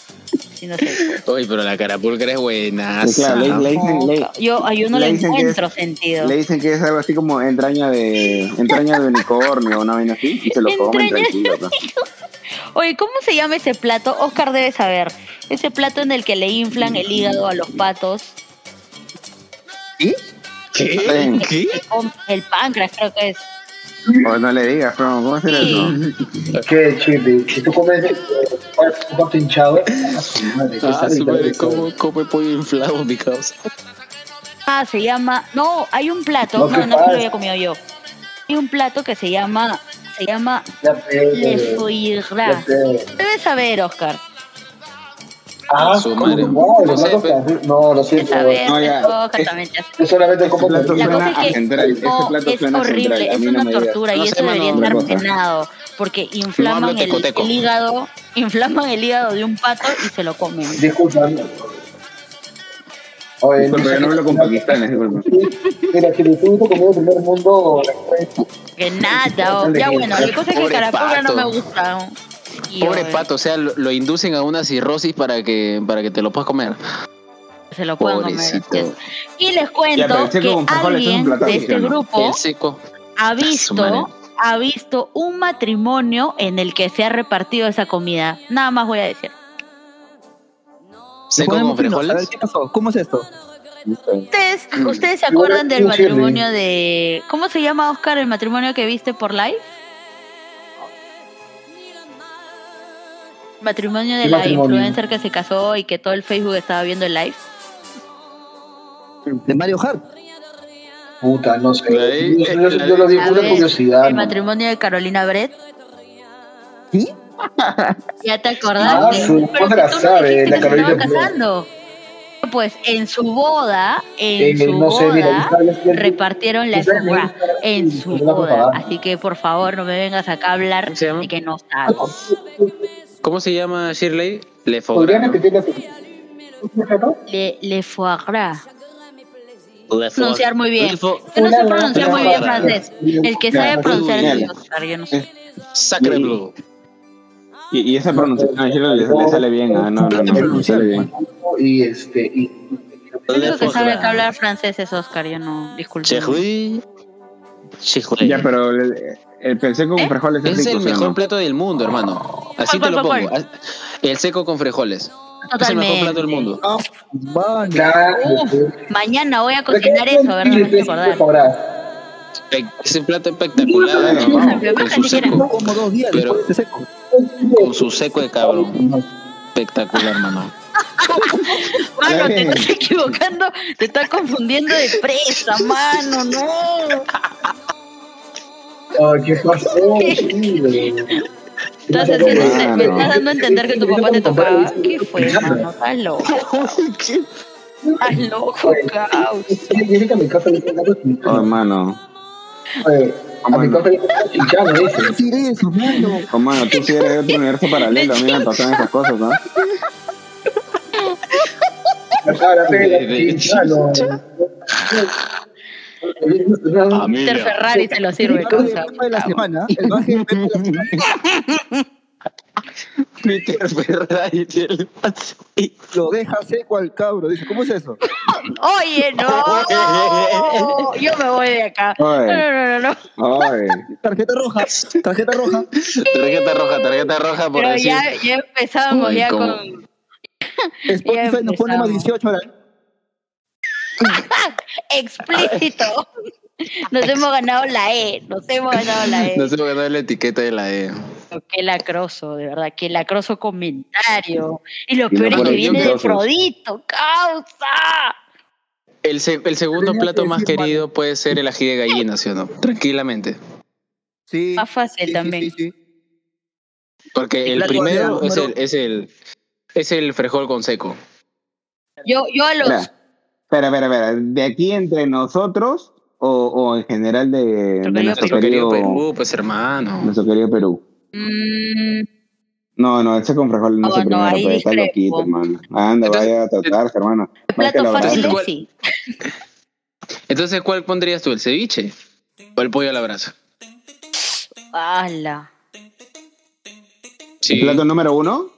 Así no se puede. Oye, pero la carapulcra es buena. Sí, claro, le, le dicen, le, No, yo, a yo no le encuentro sentido. le dicen que es algo así como entraña de entraña de unicornio o una vaina así y se lo comen tranquilo. pues. Oye, ¿cómo se llama ese plato? Oscar debe saber. Ese plato en el que le inflan el hígado a los patos. ¿Qué? Sí. ¿Qué? El páncreas creo que es. O no le digas, pero ¿cómo hacer Sí. eso? Qué chile, si tú comes un pato hinchado, Ah, su madre. ¿cómo come pollo inflado, mi causa? Ah, se llama. No, hay un plato. No, No, ¿qué no, que lo había comido yo. Hay un plato que se llama. Se llama Le te- Debes saber, Oscar. Ah, Su ¿cómo madre. wow, No sé, pero- No, lo siento. saber. No, ya. Es-. Yo solamente como plato La suena cosa es a que central. Ese no, plato es suena a horrible, es no una digas. tortura y No eso debería estar penado porque inflaman el, el hígado, inflaman el hígado de un pato y se lo comen. Disculpa. Oye, yo no hablo con pakistanes. Mira, si le tuvo comido primer mundo, Que nada, ya bueno, la cosa es que Pobre carapulcra no pato. me gusta. Sí, Pobre oye, pato, o sea, lo, lo inducen a una cirrosis para que, para que te lo puedas comer. Se lo pueden comer. Y les cuento pero el que alguien de ¿sí este grupo El ha madre. visto, ha visto un matrimonio en el que se ha repartido esa comida. Nada más voy a decir. Seco con fino. A ver, frijoles. ¿qué pasó? ¿Cómo es esto? ¿Ustedes, Mm. ¿ustedes se acuerdan del matrimonio de... ¿Cómo se llama, Oscar, el matrimonio que viste por live? Matrimonio de ¿Qué la matrimonio? influencer que se casó y que todo el Facebook estaba viendo el live. De Mario Hart. puta, no sé. Yo, yo lo digo A por curiosidad. el ¿no? matrimonio de Carolina Brett. ¿Sí? ¿Ya te Ah, acordaste? su- Pero ¿cómo se la si tú sabe, me dijiste la que se Carolina casando. Pues en su boda, en Eh, su no sé, mira, boda, yo- repartieron la gras en su boda. Así que por favor no me vengas acá a hablar de que no sabes. ¿Cómo se llama Shirley? Le ¿Podrían repetir la Le, le foie gras. Pronunciar muy bien. Yo no sé pronunciar muy bien francés. El que sabe pronunciar es. Oscar, yo no sé. Sacre bleu. Y, y esa pronunciación a Chile le, le sale bien. Ah, no, no, no, le sale bien. Y este, y, único que sabe que hablar francés es Oscar, yo no, disculpe. Chehui. Ya, pero el, el, el seco con ¿Eh? frijoles es Es rico, el ¿sí mejor no? plato del mundo, hermano. Así ¿Cuál, te lo cuál, pongo. El seco con frijoles. Es el mejor plato del mundo. Ah, claro, Uf, mañana voy a cocinar eso, ¿verdad? Me hace acordar. Espe- Es un plato espectacular, Sí, hermano. sí, Con su sí, seco, Como dos días Pero- seco. Con su seco de cabrón. Espectacular, hermano. Mano, te estás equivocando, te estás confundiendo de presa, mano, no. Ay, ¿qué pasó? Estás haciendo, Mano. me estás dando a entender que tu papá te tocaba. ¿Qué fue, mano? Estás loco. Estás loco, caos. Dice que a mi casa le pongo Oh, hermano. Oye, A mi dice. eso, mano. Oh, mano, tú sí eres de otro universo paralelo. A mí me pasan esas cosas, ¿no? Ahora. Ferrari se lo sirve, El de la semana. El de la semana. Peter Ferrari tiene el- Lo deja seco al cabro. Dice, ¿cómo es eso? Oye, no. Yo me voy de acá. No, Oye. no, no, no. Tarjeta roja. Tarjeta roja. Tarjeta roja, tarjeta roja por Pero decir. ya, ya empezamos Uy, ya cómo- con Spotify nos pone más empezamos. 18 ahora. explícito. Nos hemos ganado la E, nos hemos ganado la E. No se me ganó la etiqueta de la E. Qué lacroso, de verdad, qué lacroso comentario. Y lo Y peor es que viene de Dios. Frodito, causa. El, se- el segundo Tenía plato que más querido puede ser el ají de gallina, ¿sí o no? Tranquilamente. Sí. Más fácil sí, también. sí, sí. Porque El primero es el, es el es el frijol con seco. Yo, yo a los espera, espera, espera. ¿De aquí entre nosotros o, o en general de, de nuestro, Nuestro querido querido, Perú, pues hermano. nuestro querido Perú? Mm, No, no, ese con frijol no Oh, es el no, primero, pues está loquito, hermano. Anda, Entonces, vaya a tratarse, hermano. el plato fácil es sí. Entonces, ¿cuál pondrías tú? ¿El ceviche? ¿O el pollo a la brasa? Ala. ¿El plato número uno?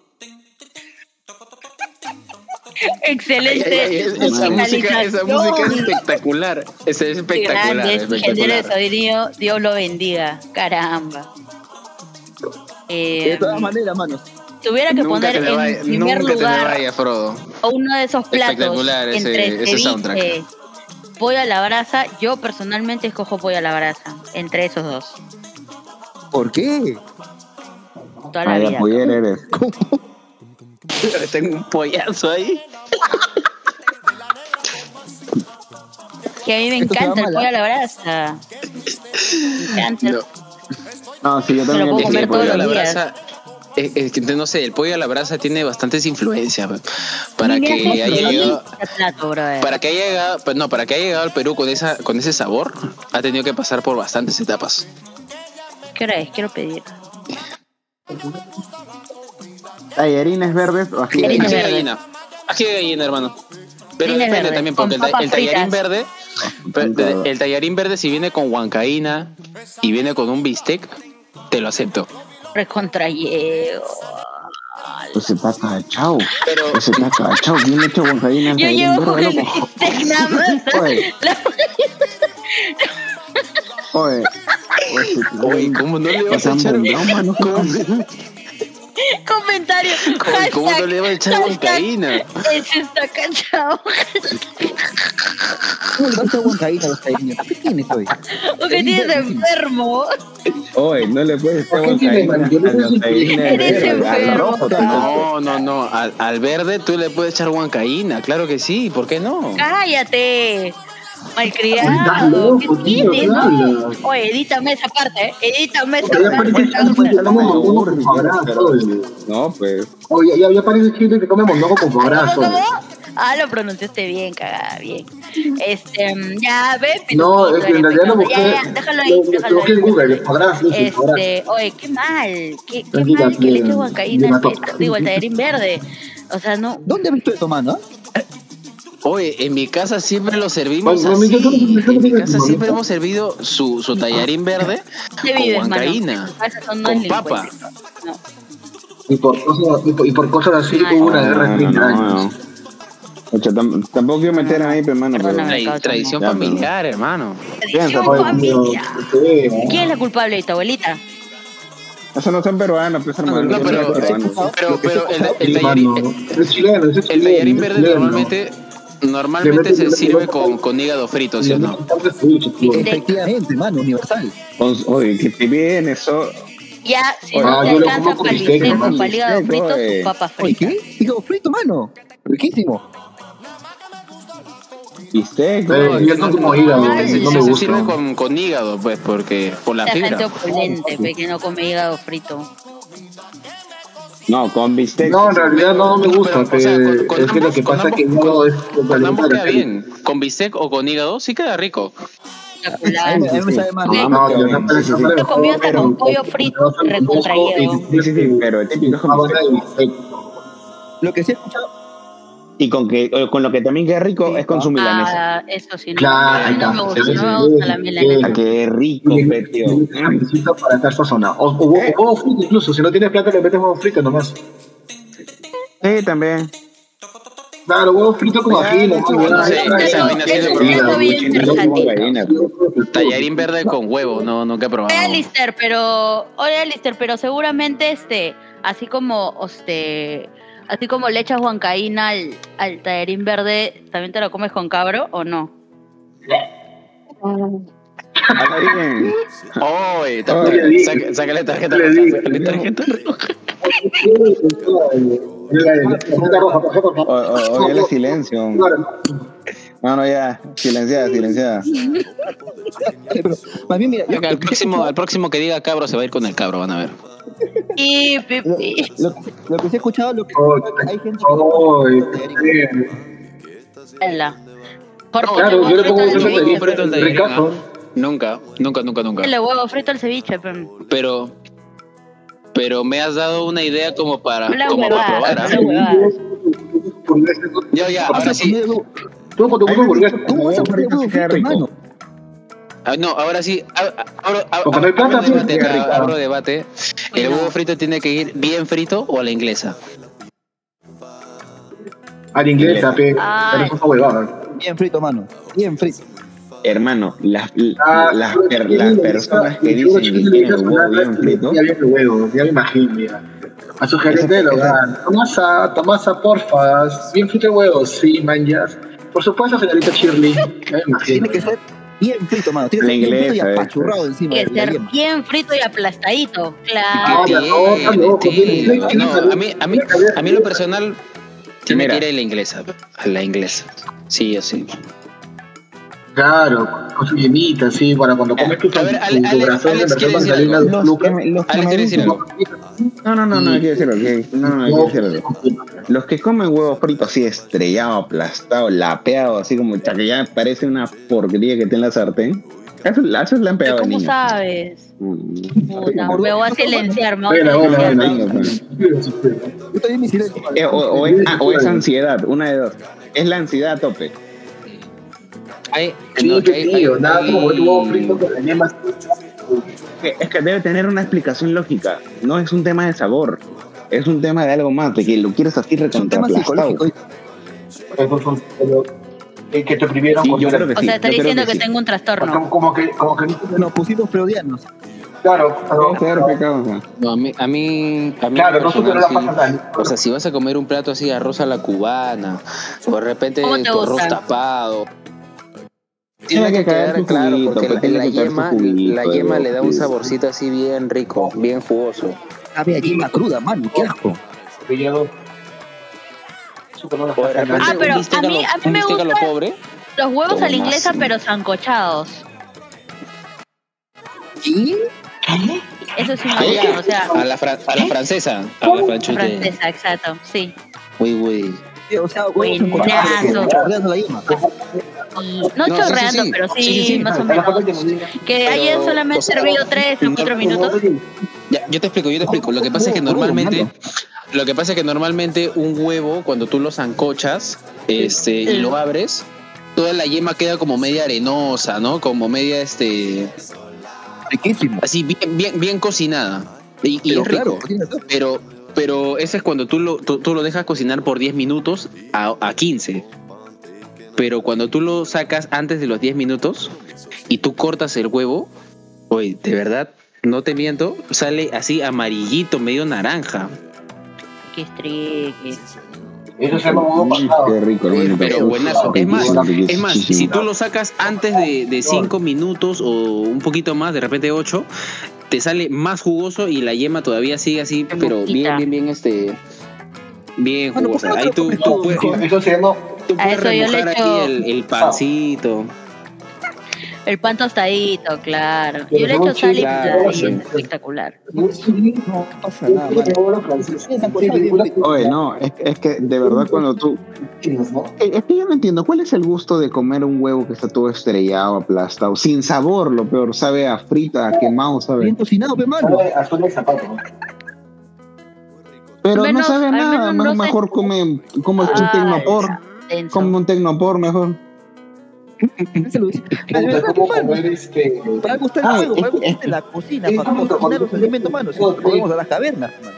Excelente. Ay, ay, ay, esa, música, esa música es espectacular. Es espectacular. Ingenieros espectacular. de sonido, Dios lo bendiga. Caramba. Eh, De todas maneras, manos. tuviera que Nunca poner en vaya, primer lugar vaya, Frodo. uno de esos platos Espectacular ese- entre ese soundtrack. pollo a la brasa, yo personalmente escojo pollo a la brasa, entre esos dos, ¿Por qué? toda la Ay, vida. eres. Tengo un pollazo ahí. Que a mí me Esto encanta el pollo a la brasa. Me encanta. No. No, sí, yo Me lo también. puedo comer el pollo todos a la los días. brasa. Que no sé, el pollo a la brasa tiene bastantes influencias pues, para que ¿sabes haya llegado, para que haya llegado, no, para que haya llegado al Perú con esa, con ese sabor, ha tenido que pasar por bastantes etapas. ¿Qué hora es? Quiero pedir. ¿Tallarines verdes o ají de Ají Tallarines de gallina? verdes. gallina, ají de gallina, hermano. Pero depende verdes, también, porque el, el tallarín verde, el tallarín verde si viene con huancaína y viene con un bistec, te lo acepto. Recontrayeo. Pues se está cachao. Pero Pues se está cachao. ¿Quién le echa huancaína al Yo llevo con el nada más. Oye, oye. Oye, ¿cómo no le vas a echar bombrón, mano. Comentario. ¿Cómo, cómo no le vas a echar huancaína? Ese está cachado. ¿Cómo le vas a huancaína a los tairiños? ¿Qué tienes hoy? Porque tienes enfermo. Oye, no le puedes echar ¿Por qué tiene huancaína a los Eres enfermo. No, no, no. Al, al verde tú le puedes echar huancaína, claro que sí, ¿por qué no? Cállate. Malcriado. ¿Qué tienes? ¿qué No? Oye, edítame esa parte, ¿eh? Edítame esa parte. No, pues. Oye, ya, ya parece chile que come mondongo con su ¿Cómo, abrazo. cómo? Ah, lo pronunciaste bien, cagada, bien. Este, mm, ya, ve, No, es que en ya, realidad lo busqué. ya, ya, déjalo ahí, Lo, lo déjalo busqué en ahí. Google, abrazo. Este, oye, qué mal, qué, mal que le eche huancaína mató. digo, al tallarín verde. O sea, no. ¿Dónde has visto eso, mano? Oye, en mi casa siempre lo servimos Bueno, así. En mi casa siempre ¿no? hemos servido su, su tallarín verde ¿Dónde con huancaína, con papa. No. Y por cosas, y por, y por cosas así hubo una guerra de No, 30 no, años. no. Ocha, tam- tampoco quiero meter ahí, pero hermano. pero-. Tra- tradición Ya, pero- familiar, hermano. Tradición familiar. sí, ¿Quién es la culpable de tu abuelita? Eso no son peruanos, pues hermano. No, pero-. Pero, pero el, tallarín, el tallarín verde normalmente, normalmente se sirve con, con hígado frito, ¿sí o no? Efectivamente, mano, universal. Oye, que te bien eso. Ya, si Ah, no te lo alcanza para el bistec, para hígado frito, oye. sus papas Oye, fritas. ¿qué? Hígado frito, mano. Riquísimo. Bistec, Eh, oye. yo no como hígado, Se, no se- me se gusta. sirve con, con hígado, pues, porque por la La gente fibra. opulente, que no come hígado frito. No, con bistec. No, en realidad no, no me No, gusta. pero, o sea, pe- con- con es que lo que pasa es que es Con ambos queda bien. Con bistec o con hígado sí queda rico. No, No, yo no sí, sí, sí. me He comido hasta con pollo frito, recontraído. Sí, sí, sí, pero el típico es con bistec. Lo que sí he escuchado, Y con, que, o con lo que también queda rico es con su milanesa. Ah, eso sí, no, Claro, a mí no me gusta, no me gusta la milanesa. Ah, qué rico, pe, tío. Necesito para estar sazonado. O, o, o huevo frito incluso. Si no tienes plata, le metes huevo frito nomás. Sí, también. Claro, huevo frito con ají. Tallarín verde con huevo, no, nunca he probado. Oye, Alistair, pero, oye, Alistair, pero seguramente este, así como, este, así como le echas huancaína al, al tallarín verde, ¿también te lo comes con cabro o no? Oye, saca- sácale tarjeta le roja, sácale tarjeta roja. Oye, el silencio. No, no, ya. Silenciada, silenciada. más bien, mira, al próximo, al próximo que diga cabro se va a ir con el cabro, van a ver. Y, Lo, pipi. lo- lo que sí he escuchado, lo que Oh, hay gente oh. Jorge, Claro, yo le pongo un frito al. Nunca, nunca, nunca, nunca. Métele huevo frito al ceviche, pe. Pero, pero me has dado una idea como para, Habla como para probar. ¿ah? Ya, ya, ahora sí. Tú con tu huevo hamburguesa. ¿Cómo vas a poner Rico, huevo queda frito, rico. Ah, no, ahora sí. ab- ab- Abro, abro plata, pues, debate, abro debate. ¿El huevo frito tiene que ir bien frito o a la inglesa? Pe. Pero es una huevada. Bien frito, mano. Bien frito. Hermano, las, Ah, las, per- las personas que dicen que el huevo bien frito, Ya bien el huevo, ya me imagino, mira. A su gerente del hogar. Tomasa, Tomasa, porfas. Bien frito el huevo, sí, manjas. Por supuesto, señorita Shirley. Ya me imagino. Tiene que ser bien frito, mano. Tiene que La ser bien frito y inglesa, eh. apachurrado encima Tiene que ser bien frito y aplastadito. Claro. a mí, a mí, a mí en lo personal tiene Mira. que ir a la inglesa, a la inglesa. Sí, o sí. Claro, con su yemita, sí, para cuando comes tu, A ver, tu, tu Ale- corazón de decir mandarina de me- Alex me quiere decir algo. No, no, no, no, quiero decir algo. que- No, no, quiero decir algo. Los que comen huevo frito así estrellado, aplastado, lapeado, así como que ya parece una porquería que tiene en la sartén. Eso, eso le han pegado ¿Cómo niños. sabes? Mm. Puta, me voy a silenciar, me voy a silenciar. silencio. Eh, o, o es, ah, o es ansiedad, una de dos. Es la ansiedad a tope. Hay, Sí, no, que hay- tío, hay- nada hay- como tu huevo frito con la yema. Es que debe tener una explicación lógica. No es un tema de sabor. Es un tema de algo más, de que lo quieres así Es un tema psicológico. Son- pero, eh, que te Sí, yo creo que O sí. sea, está diciendo que, sí. tengo un trastorno. como, como que, como que, Nos pusimos freudianos. claro, claro, Claro. No, a mí, a mí, a mí claro, no la tal. O sea, si vas a comer un plato así, arroz a la cubana, o de repente ¿Cómo te tu arroz tapado. Tiene que que caer quedar claro, juguito, porque pues, la, yema, juguito la de yema le da un sí. saborcito así bien rico, bien jugoso. Había yema cruda, mano. Qué asco. Ah, pero un a mí- a mí un me a lo pobre. Los huevos a la inglesa, sí. pero zancochados. ¿Y? Eso sí me gusta, o sea, A la, fran- a la francesa, a la franchute. francesa, exacto, sí. Uy, uy. O sea, Buenazo. chorreando no, No, sí, sí, chorreando, sí. pero sí, Sí, sí, sí. más o menos. que hayan solamente o sea, servido 3 o 4 minutos. Ya, yo te explico, yo te explico. Lo que pasa es que normalmente. Lo que pasa es que normalmente un huevo, cuando tú lo zancochas este, y lo abres, toda la yema queda como media arenosa, ¿no? Como media, este, Riquísimo. así bien, bien, bien cocinada. Y, y Pero es rico. claro. Pero, pero ese es cuando tú lo, tú, tú lo dejas cocinar por 10 minutos a, a 15. Pero cuando tú lo sacas antes de los 10 minutos y tú cortas el huevo, oye, de verdad, no te miento, sale así amarillito, medio naranja. Qué. Eso se llama huevo pasado. Qué rico, hermanito. Pero buenazo. Es más, es más, si tú lo sacas antes de, de 5 minutos o un poquito más, de repente 8, te sale más jugoso y la yema todavía sigue así, pero bien, bien, bien, este. Bien Bueno, ¿por qué jugosa. Ahí tú, tú puedes? Eso se llama tú puedes remojar aquí el, el pancito. El pan tostadito, claro. Pero Yo le luego echo sal y claro, y sí. es espectacular. No pasa nada. Oye, no, es, es que de verdad cuando tú... Eh, Es que yo no entiendo, ¿cuál es el gusto de comer un huevo que está todo estrellado, aplastado, sin sabor, lo peor, sabe a frita, a quemado, sabe? Bien cocinado, pe, mano. Azul de zapato. ¿no? Pero Menos- no sabe a nada, menos no mejor come, come un Ah, tecnopor, come un tecnopor mejor. Lo comer este. Para el Ah, juego, para es- algo es- existe la cocina, es para cocinar los alimentos, no, vamos a las cavernas, mano.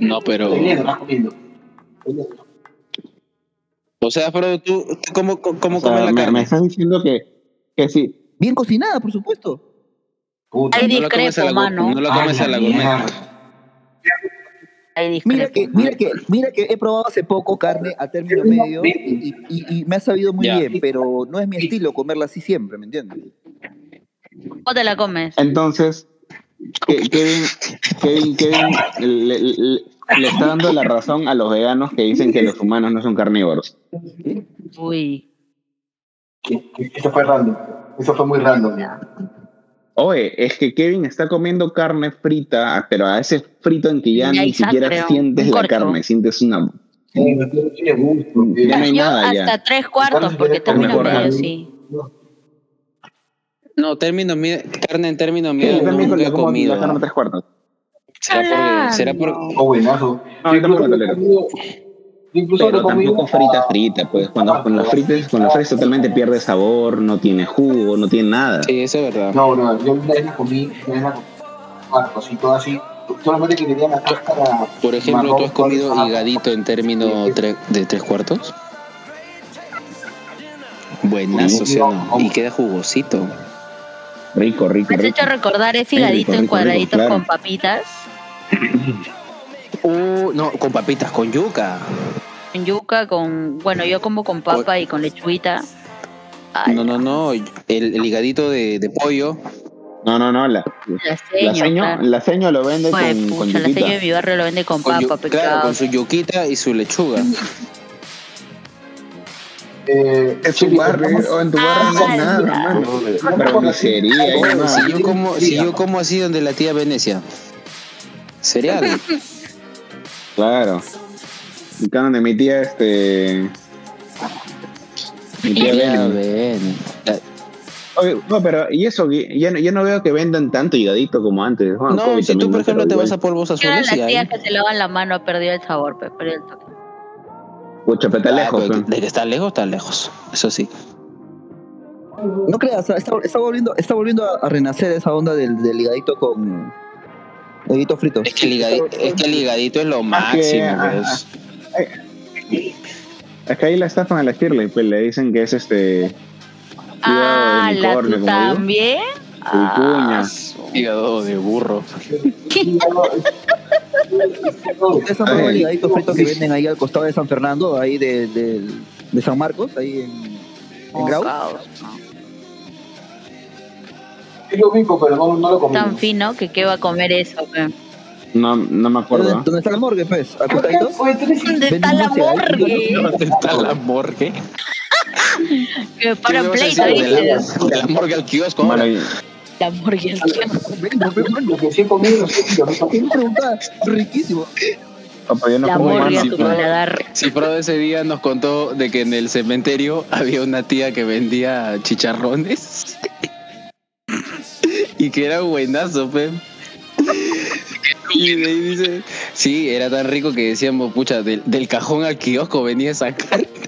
No, pero. O sea, pero tú, tú ¿cómo, cómo O sea, comes la me, carne? me estás diciendo que, que sí. Bien cocinada, por supuesto. Puta. Ahí No la la, discrepo, mano. no la comes a la gourmet. Mira que, mira que, mira que he probado hace poco carne a término medio y, y- y me ha sabido muy Ya. bien, pero no es mi estilo comerla así siempre, ¿me entiendes? ¿Cómo te la comes? Entonces, Kevin, Kevin, Kevin le, le- le está dando la razón a los veganos que dicen que los humanos no son carnívoros. Uy. Eso fue random. Eso fue muy random. Oye, es que Kevin está comiendo carne frita, pero a ese frito en que ya ni siquiera creo. sientes la carne, sientes una... Sí, no tiene- gusto. Ya no hay nada hasta ya. tres cuartos, porque termino mejor, medio así. No, término medio, carne en término medio también nunca he comido. la carne tres cuartos. ¿Será porque, será por, Oh, buenazo. No, yo tampoco Incluso lo lo he tolero. Incluso Pero tampoco frita, frita, pues cuando, cuando la fritas, cuando la fritas totalmente pierde sabor, no tiene jugo, no tiene nada. Sí, eso es verdad. No, no, yo una vez la comí, una vez la comí, cuartos y todo así. Solamente que tenía la cáscara. Por ejemplo, ¿tú marrón, has comido ah, higadito en término tre- de tres cuartos? Buenazo, ¿sí o no? Y queda jugosito. Rico, rico, Me has rico. hecho recordar ese Rico, higadito en cuadraditos rico, claro. con papitas, Uh, no, con papitas, con yuca. Con yuca, con. Bueno, yo como con papa y con lechuguita. Ay, No, no, no. El, el higadito de, de pollo. No, no, no, la, La la seño, claro. la seño lo vende Joder, con, con la seño de mi barrio lo vende con con yu- papa, claro, con su yuquita y su lechuga. Eh, En tu barrio, o en tu barrio no hay Ah, nada, hermano. Oye, nada. si yo como, si yo como así donde la tía Venecia. Cereal. Claro. Y acá donde mi tía, este. Mi tía Ya ven. ven. Oye, no, pero, y eso, ya, no- ya no veo que vendan tanto higadito como antes. Bueno, No, COVID si tú, por ejemplo, te igual. vas a polvos Yo era azules y la tía que se lavan la mano, ha perdido el sabor, pe, perdió el toque. Pucha, pero está Ah, lejos. pero de que está lejos, está lejos. Eso sí. No creas, está, está volviendo, está volviendo a, a renacer esa onda del, del higadito con higadito frito. Es que el higadito, es, que el higadito es lo máximo. ah, pues. Es que ahí la estafan a la Shirley, pues le dicen que es este. Ah, de la tú también. Ah, Hígado de burro. Ustedes han probado el higadito frito que venden ahí al costado de San Fernando, ahí de, de, de San Marcos, ahí en, en Grau. Es lo único, pero no, no lo comí. Tan fino que qué va a comer eso. No, no me acuerdo. ¿Dónde, dónde está la morgue, pues? Eres- ¿Dónde está la morgue? ¿Dónde está la morgue? Que en ¿Qué pleito, a de, la, ¿viste? de la morgue al kiosco. Bueno, La morgue. el que- Venga, pe, mano. Lo que sí he comido, sí, yo no ¿Qué me preguntaba? Riquísimo. Papá, yo no La como morgue a tu paladar. Ese día nos contó de que en el cementerio había una tía que vendía chicharrones y que era buenazo, pe. Y de ahí dice, sí, era tan rico que decíamos, pucha, del, del cajón al kiosco venía esa carne.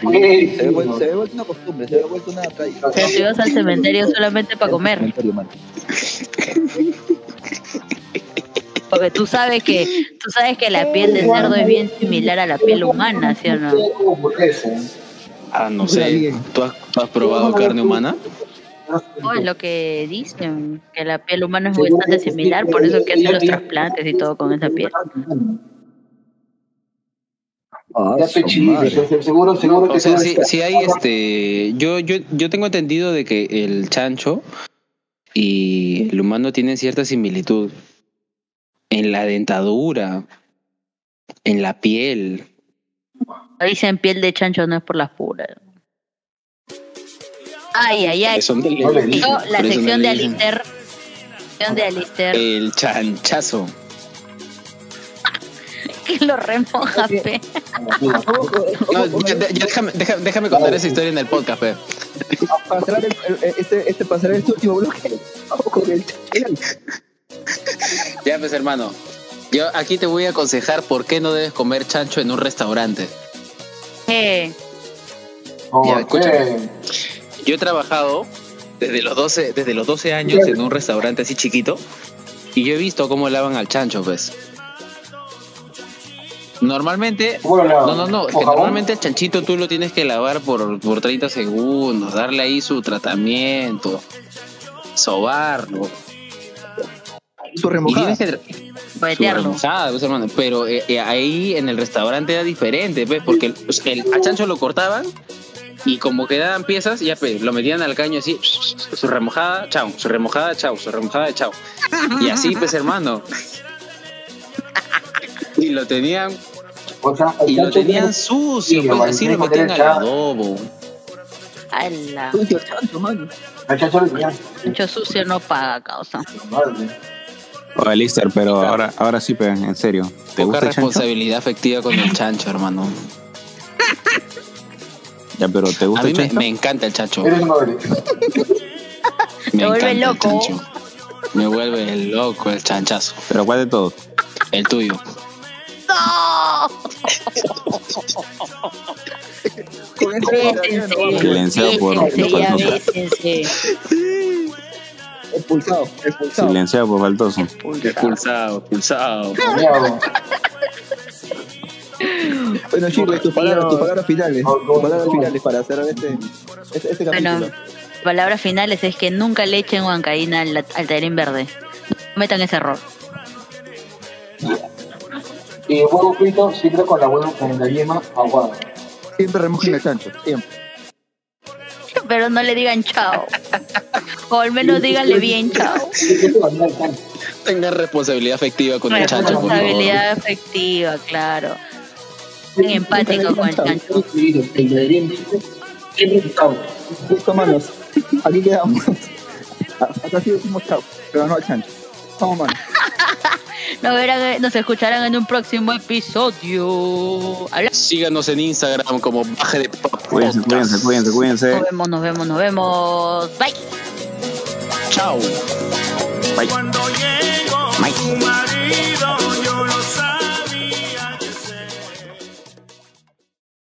Sí, se, se ve vuelto una costumbre, se ve vuelto una tradición. Pero ibas al cementerio solamente para comer. Porque tú sabes que tú sabes que la piel de cerdo es bien similar a la piel humana, ¿sí o no? Ah, no sé. ¿Tú has, tú has probado carne humana? Oh, es lo que dicen, que la piel humana es bastante similar, por eso que hacen los trasplantes y todo con esa piel. Ah, seguro, seguro que O sea, sí hay este. Yo, yo, yo tengo entendido de que el chancho y el humano tienen cierta similitud en la dentadura, en la piel. Dicen piel de chancho no es por las puras. Ay, ay, ay. Son No la sección no de. Alister. Sección de Alister. El chanchazo. Que lo remoja, pe. No, ya- déjame, déjame, déjame contar esa historia en el podcast, pe. Para cerrar el, el- este, este, cerrar este último bloque, vamos con el Ya, pues, hermano. Yo aquí te voy a aconsejar por qué no debes comer chancho en un restaurante. Yo he trabajado desde los 12, desde los 12 años en un restaurante así chiquito y yo he visto cómo lavan al chancho, pues. Normalmente, no, no, no, es ¿Con que normalmente el chanchito tú lo tienes que lavar por, por 30 segundos, darle ahí su tratamiento, sobarlo. Su Y remojada. tienes que su boletearlo. remojada, pues, hermano. Pero eh, eh, ahí en el restaurante era diferente, pues, porque el, pues, el- al chancho lo cortaban y como quedaban piezas, ya pues, lo metían al caño así, su remojada, chao, su remojada, chao, su remojada, chao. Y así, pues, hermano. Y lo tenían, O sea, el y lo tenían tiene- sucio, pues así lo que metían al adobo. Ala. Sucio chancho, mano. sucio no paga, causa. Oye, Lister, pero ahora, ahora sí, pe, en serio. ¿Te Poca gusta el chancho? responsabilidad afectiva con el chancho, hermano. Ya, pero ¿te A gusta mí el me, chancho? me encanta el chancho. Eres madre. Me vuelve el loco. chancho. Me vuelve loco el chanchazo. Pero ¿cuál de todos? El tuyo. ¡No! Con por- por ya faltoso. bésense. Expulsado, expulsado. Silenciado por faltoso. Expulsado, expulsado. Bueno, chicos, tus palabras, tus palabras finales. Tus palabras finales para cerrar este, este, este capítulo. Bueno, palabras finales es que nunca le echen huancaína al, al tarín verde. No cometan ese error. Y huevo frito siempre con la huevo con la yema aguada. Siempre remojen el chancho, siempre. Pero no le digan chao. O al menos díganle bien chao. Tenga responsabilidad afectiva con el chancho, por favor. Responsabilidad afectiva, claro. Bien empático con el chancho. Listo, manos. Aquí quedamos. Acá sí decimos chao, pero no al chancho. Vamos, manos. Nos, verán, nos escucharán en un próximo episodio. Habla- Síganos en Instagram como Baje de Pop Cuídense, cuídense, cuídense, cuídense. Nos vemos, nos vemos, nos vemos. Bye. Chao. Bye. Cuando tu marido